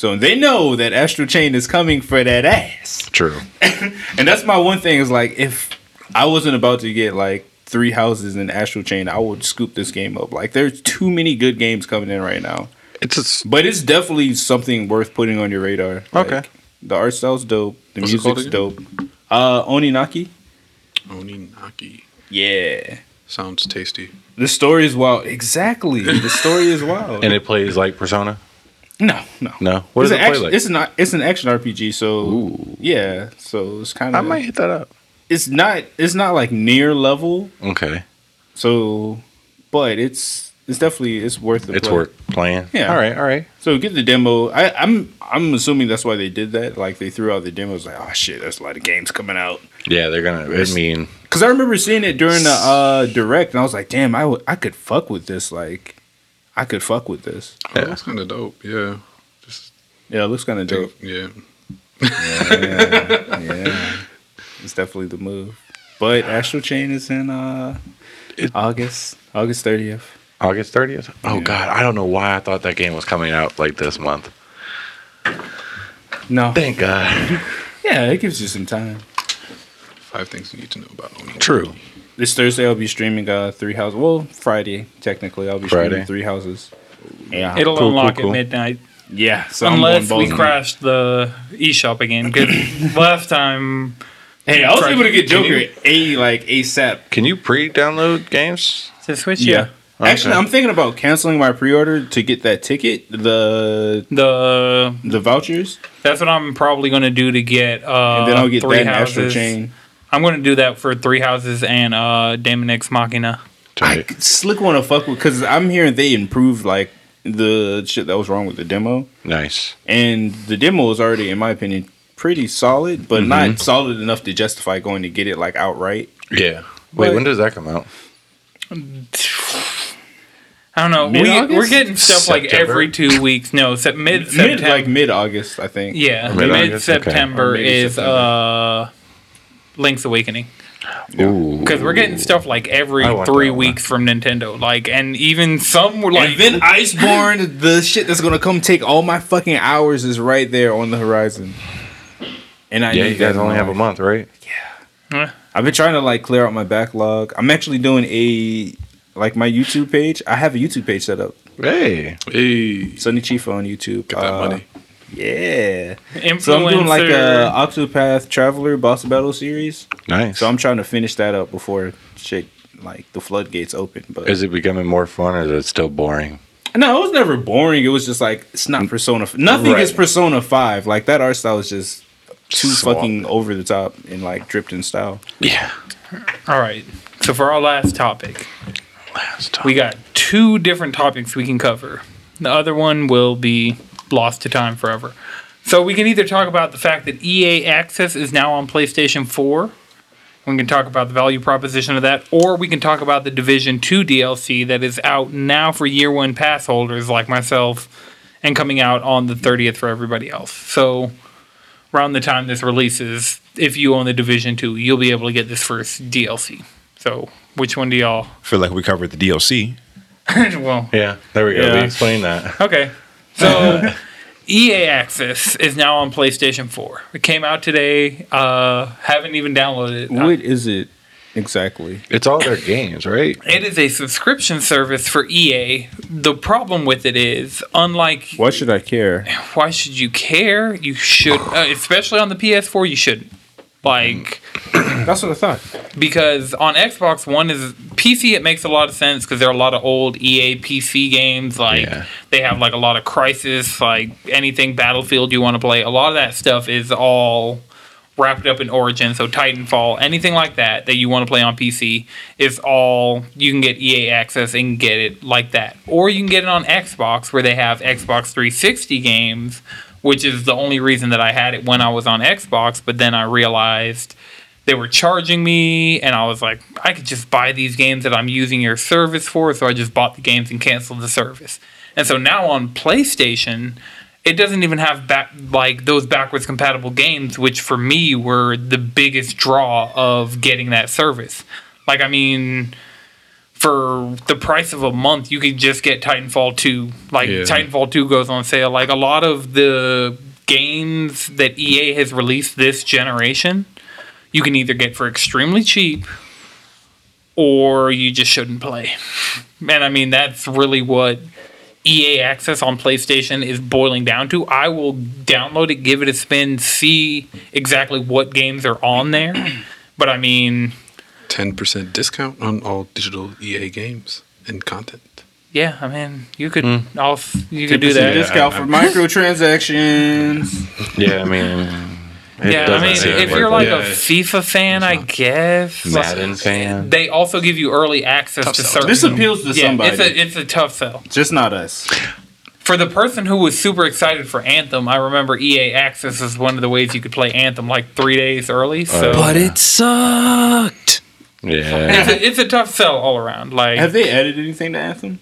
So they know that Astral Chain is coming for that ass. True. (laughs) And that's my one thing is like if I wasn't about to get like three houses in Astral Chain, I would scoop this game up. Like there's too many good games coming in right now. It's just But it's definitely something worth putting on your radar. Okay. Like, the art style's dope. The What's music's dope. Uh Oninaki? Oninaki. Yeah. Sounds tasty. The story is wild. Exactly. The story is wild. (laughs) and it plays like Persona. No, no. No. What it's does it an play action, like? It's not. It's an action RPG. So yeah. So it's kind of. I might hit that up. It's not. It's not like near level. Okay. So, but it's it's definitely it's worth the It's play. worth playing. Yeah. All right. All right. So get the demo. I, I'm I'm assuming that's why they did that. Like they threw out the demos. Like oh shit, there's a lot of games coming out. Yeah, they're gonna. I mean, Because I remember seeing it during the uh, direct, and I was like, damn, I, w- I could fuck with this. Like, I could fuck with this. Oh, Yeah. that's kind of dope. Yeah. Just Yeah, it looks kind of dope. yeah. yeah, yeah. (laughs) it's definitely the move. But Astral Chain is in uh, It- August, August thirtieth. August thirtieth. Oh Yeah. God, I don't know why I thought that game was coming out like this month. No, Thank God. (laughs) yeah, it gives you some time. Five things you need to know about Oninaki. True. This Thursday I'll be streaming uh three houses. Well, Friday technically I'll be Friday. streaming three houses. Yeah, It'll Cool, unlock cool, cool. at midnight. yeah. So Unless we balls crash the eShop again. Because (coughs) last time. Hey, I was able to get Joker you- a like ASAP. Can you pre-download games? To Switch, Yeah. yeah. Actually, Okay. I'm thinking about canceling my pre-order to get that ticket, the The the vouchers, That's what I'm probably going to do to get uh, and then I'll get three that in Astral houses. Chain. I'm going to do that for three houses and uh, Daemon X Machina. I slick want to fuck with because I'm hearing they improved like the shit that was wrong with the demo, Nice. and the demo is already, in my opinion, pretty solid, but Mm-hmm. not solid enough to justify going to get it like outright. Yeah. Wait, But- when does that come out? (sighs) I don't know. We, Mid-August? we're getting stuff like every two weeks. No, se- mid Mid September. like mid August, I think. yeah, Or mid mid-August? Okay. September is uh, Link's Awakening. Because we're getting stuff like every I want three that one. weeks from Nintendo. Like, and even some were like. and then Iceborne, the shit that's gonna come take all my fucking hours is right there on the horizon. And I Yeah, need you guys only my have a month, right? Yeah. I've been trying to like clear out my backlog. I'm actually doing a like my YouTube page. I have a YouTube page set up. Hey. Hey, Sunny Chief on YouTube. get that Uh, money. Yeah. influencer. So I'm doing like a Octopath Traveler boss battle series. Nice. So I'm trying to finish that up before shit like the floodgates open. But is it becoming more fun or is it still boring? no, it was never boring. It was just like it's not mm. Persona. f- Nothing Right. is Persona Five. Like that art style is just too Swamp. fucking over the top and like dripped in style. Yeah. All right. So for our last topic, Last time. we got two different topics we can cover. The other one will be lost to time forever. So we can either talk about the fact that EA Access is now on PlayStation 4. We can talk about the value proposition of that, or we can talk about the Division 2 DLC that is out now for year one pass holders like myself and coming out on the 30th for everybody else. So around the time this releases, if you own the Division 2, you'll be able to get this first DLC. So which one do y'all? feel like we covered the DLC. (laughs) well, Yeah. There we go. Yeah. We explained that. Okay. So (laughs) EA Access is now on PlayStation 4. It came out today. Uh, haven't even downloaded it. What is it exactly? It's all their games, right? It is a subscription service for EA. The problem with it is, unlike Why should I care? why should you care? You should, uh, especially on the PS4, you shouldn't. Like, That's what I thought. Because on Xbox One is PC, it makes a lot of sense because there are a lot of old EA PC games. Like Yeah. they have like a lot of Crysis, like anything Battlefield you want to play. A lot of that stuff is all wrapped up in Origin. So Titanfall, anything like that that you want to play on PC is all you can get EA access and get it like that, or you can get it on Xbox where they have Xbox 360 games which is the only reason that I had it when I was on Xbox. But then I realized they were charging me, and I was like, I could just buy these games that I'm using your service for. So I just bought the games and canceled the service. And so now on PlayStation, it doesn't even have back like those backwards compatible games, which for me were the biggest draw of getting that service. Like, I mean, for the price of a month, you could just get Titanfall 2. Like, Yeah. Titanfall 2 goes on sale. Like, a lot of the games that EA has released this generation, you can either get for extremely cheap or you just shouldn't play. And I mean, that's really what EA access on PlayStation is boiling down to. I will download it, give it a spin, see exactly what games are on there. (clears throat) But I mean, Ten percent discount on all digital EA games and content. yeah, I mean, you could, hmm. I'll, you could do that. discount for microtransactions. (laughs) Yeah, I mean, it Yeah, I mean, if you're like Yeah. a FIFA fan, I guess. Madden fan. They also give you early access to certain. This appeals to yeah, somebody, It's a it's a tough sell. just not us. For the person who was super excited for Anthem, I remember EA Access is one of the ways you could play Anthem like three days early. Oh, so But it sucked. yeah. it's, a, it's a tough sell all around. Like, Have they added anything to Anthem?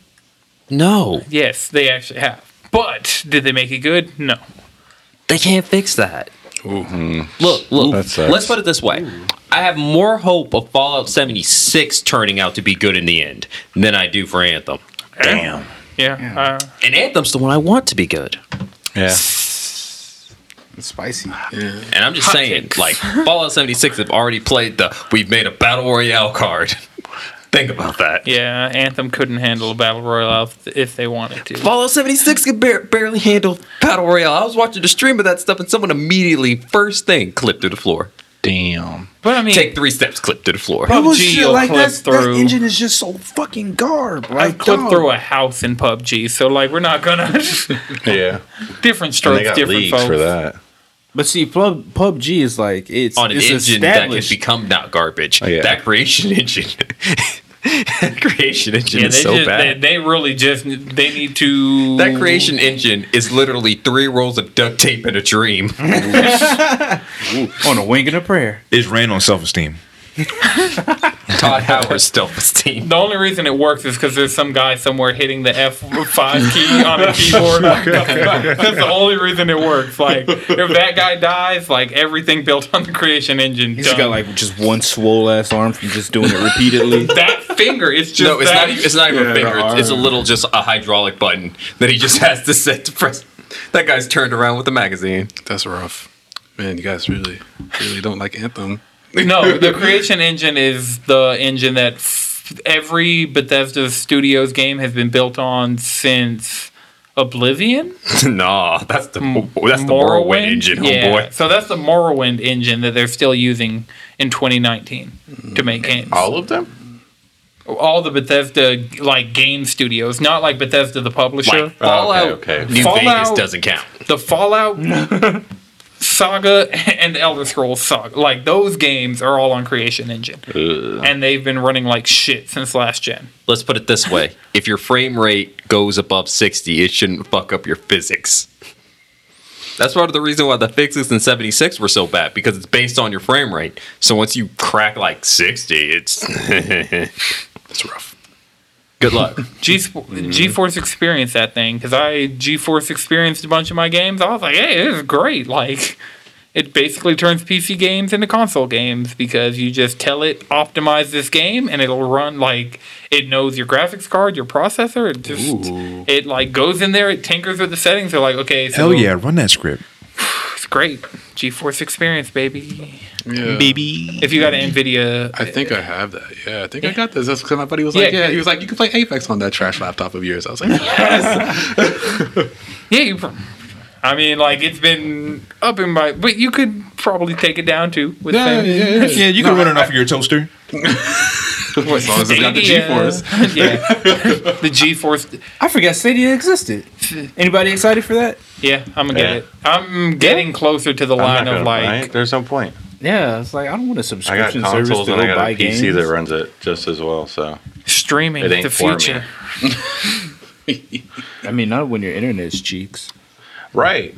No, yes, they actually have. But did they make it good? No. they can't fix that. Look, look. Let's put it this way: I have more hope of Fallout 76 turning out to be good in the end than I do for Anthem. Damn. Yeah. Uh, And Anthem's the one I want to be good. Yeah. It's spicy. Yeah. And I'm just Hot saying, takes. like Fallout 76 have already played the we've made a battle royale card. (laughs) Think about that. yeah, Anthem couldn't handle a battle royale if, if they wanted to. Fallout 76 could bar- barely handle battle royale. I was watching the stream of that stuff, and someone immediately first thing clipped to the floor. Damn. But I mean, Take three steps, clip to the floor. PUBG you'll clip through. That engine is just so fucking garb. I Like, clipped dog. through a house in PUBG, so like we're not gonna (laughs) (laughs) Yeah. different And strokes, got different leagues folks. for that. But see, Pub- PUBG is like it's on an it's engine that can become not garbage. Oh, yeah. That creation (laughs) engine. (laughs) that creation engine Yeah, is so just, they, bad. they really just they need to that creation engine is literally three rolls of duct tape in a dream. (laughs) on a wing and a prayer. It's ran on self esteem. (laughs) Todd Howard's self esteem. The only reason it works is because there's some guy somewhere hitting the F5 key on a keyboard. (laughs) That's the only reason it works. Like, if that guy dies, like, everything built on the creation engine. He's got like just one swole ass arm from just doing it repeatedly. (laughs) that finger. It's just No, it's that. not. Even, it's not even Yeah, a finger. It's, it's a little, just a hydraulic button that he just has to set to press. That guy's turned around with the magazine. That's rough. Man, you guys really, really don't like Anthem. No, (laughs) the creation engine is the engine that f- every Bethesda Studios game has been built on since Oblivion. (laughs) nah, that's the oh, that's the Morrowind engine, oh yeah, homeboy. so that's the Morrowind engine that they're still using in 2019 to make mm. games. All of them? All the Bethesda like game studios, not like Bethesda the publisher. Like Fallout, oh, okay, okay. New Fallout- Vegas doesn't count. the Fallout (laughs) saga (laughs) and the Elder Scrolls saga, like those games are all on Creation Engine, and they've been running like shit since last gen. Let's put it this way: (laughs) if your frame rate goes above sixty, it shouldn't fuck up your physics. That's part of the reason why the fixes in 76 were so bad because it's based on your frame rate. So once you crack like 60, it's (laughs) That's rough. Good luck. (laughs) G mm-hmm. GeForce experienced that thing because I GeForce experienced a bunch of my games. I was like, hey, this is great. Like, it basically turns PC games into console games because you just tell it optimize this game and it'll run like it knows your graphics card, your processor. It just it like goes in there, it tinkers with the settings. They're like, okay, so Hell yeah, run that script. It's great. GeForce experience, baby. Yeah. Baby. If you got an Nvidia, I think I have that. Yeah, I think I got this. That's because my buddy was like, Yeah, yeah, he was like, you can play Apex on that trash laptop of yours. I was like, yes. (laughs) yeah, you. I mean, like it's been up in my, but you could probably take it down too with yeah, things. yeah, yeah. Yeah, you can run it off of your toaster. (laughs) (laughs) As long as it's got the G-force. (laughs) yeah, the G force. I forgot Stadia existed. Anybody excited for that? Yeah, I'm gonna get Yeah. it. I'm getting closer to the I'm line not of gonna, like. right? There's no point. Yeah, it's like I don't want a I got subscription service consoles to and I go got buy a PC games. that runs it just as well. So Streaming It ain't the for me. future. (laughs) I mean, not when your internet is cheeks. right,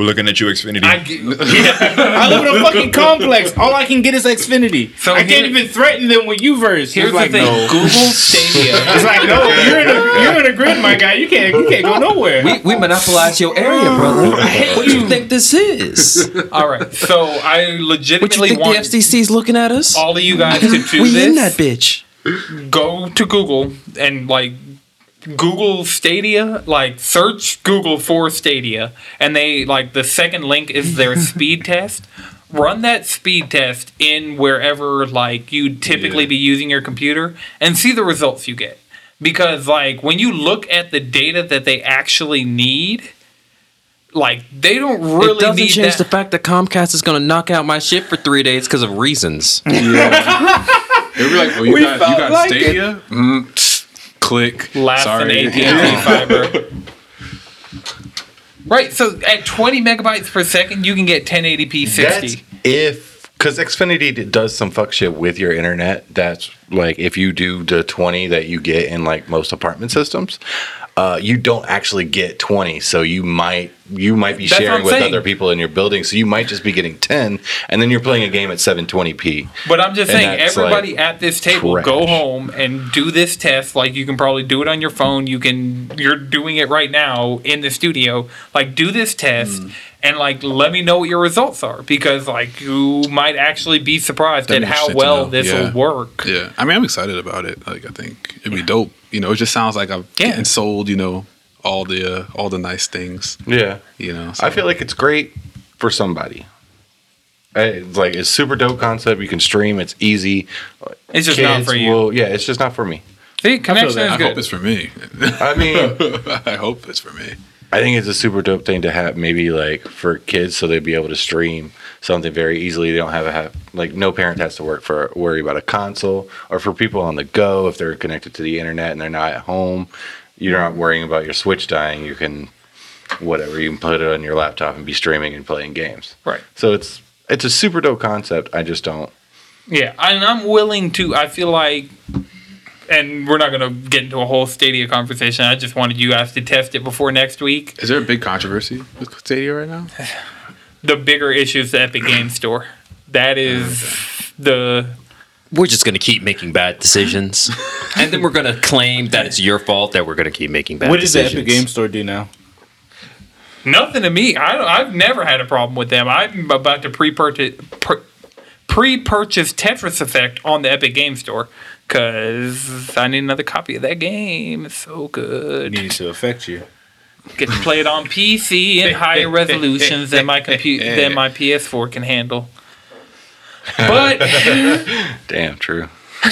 We're looking at you, Xfinity. I get, yeah. (laughs) I live in a fucking complex. All I can get is Xfinity. So I can't even threaten them with Uverse. Here's It's like the thing: no. Google (laughs) Stadia. It's like no, you're in a you're in a grid, my guy. You can't you can't go nowhere. We, we monopolize your area, brother. (laughs) what do you think this is? All right, so I legitimately What you legitimately think the want FCC's looking at us? all of you guys to do we this. in that bitch. go to Google and like Google Stadia, like search Google for Stadia, and they like the second link is their (laughs) speed test. Run that speed test in wherever like you'd typically Yeah. be using your computer and see the results you get. Because like when you look at the data that they actually need, like they don't really it doesn't need change that. the fact that Comcast is going to knock out my shit for three days because of reasons. (laughs) They'd be like, "Oh, you We got felt you got like Stadia? Mm. Tsk, click. less Sorry. than (laughs) AT&T fiber. Right, so at 20 megabytes per second, you can get 1080p 60. That's if because Xfinity does some fuck shit with your internet. That's like if you do the twenty that you get in like most apartment systems, uh, you don't actually get twenty. So you might you might be That's sharing with saying. other people in your building. So you might just be getting ten, and then you're playing a game at seven twenty p. But I'm just And saying, everybody like, at this table, trash. go home and do this test. Like you can probably do it on your phone. You can, you're doing it right now in the studio. Like do this test Mm. and like let me know what your results are because like you might actually be surprised That'd at be how well this Yeah. will work. Yeah, I mean, I'm excited about it. Like, I think it'd be dope. You know, it just sounds like I'm Yeah. getting sold. You know, all the uh, all the nice things. Yeah, You know, so. I feel like it's great for somebody. It's like it's super dope concept. You can stream. It's easy. It's just not for you. will- yeah, it's just not for me. See, connection that. is I good. hope it's for me. I mean. (laughs) I hope it's for me. I think it's a super dope thing to have maybe like for kids so they'd be able to stream something very easily. They don't have a have like no parent has to work for worry about a console or for people on the go if they're connected to the internet and they're not at home, you're not worrying about your switch dying. You can whatever, you can put it on your laptop and be streaming and playing games. Right. So it's it's a super dope concept. I just don't Yeah, and I'm willing to. I feel like, and we're not gonna get into a whole Stadia conversation. I just wanted you guys to test it before next week. Is there a big controversy with Stadia right now? (sighs) (sighs) (sighs) The bigger issue is the Epic Game Store. That is the We're just going to keep making bad decisions. (laughs) and then we're going to claim that it's your fault that we're going to keep making bad decisions. What does the decisions. Epic Game Store do now? nothing to me. I don't, I've never had a problem with them. I'm about to pre-purchase per, pre-purchase Tetris Effect on the Epic Game Store because I need another copy of that game. It's so It good. needs to affect you. Get to play it on PC in higher (laughs) resolutions than my computer than my PS4 can handle. But (laughs) damn true. (laughs)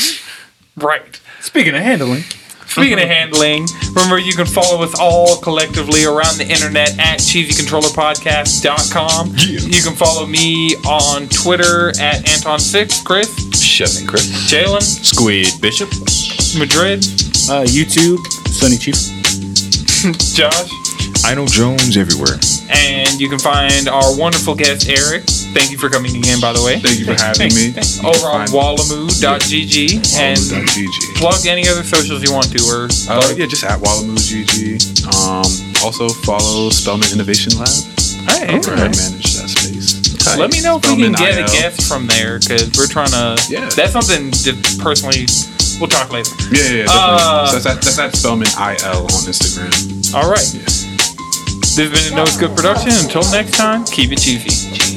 right. Speaking of handling, Speaking of handling, remember you can follow us all collectively around the internet at cheesycontrollerpodcast.com. You can follow me on Twitter at Anton6, Chris, Shut me, Chris. Jalen, Squid Bishop. Madrid, uh, YouTube, Sunny Chief. (laughs) Josh, I know Jones everywhere. and you can find our wonderful guest Eric. Thank you for coming again, by the way. Thank you for having me. Over on wallamoo.gg and GG. plug any other socials you want to or Uh, yeah, just at wallamoo.gg. Um, also follow Spellman Innovation Lab. Hey, Where I manage that space. Let me know if we can Spellman get a guest from there because we're trying to. Yeah. That's something that personally we'll talk later. Yeah, yeah, yeah Uh, definitely. so that's, at, that's at Spellman IL on Instagram. All right. This has been a No Scope production. Until next time, keep it cheesy.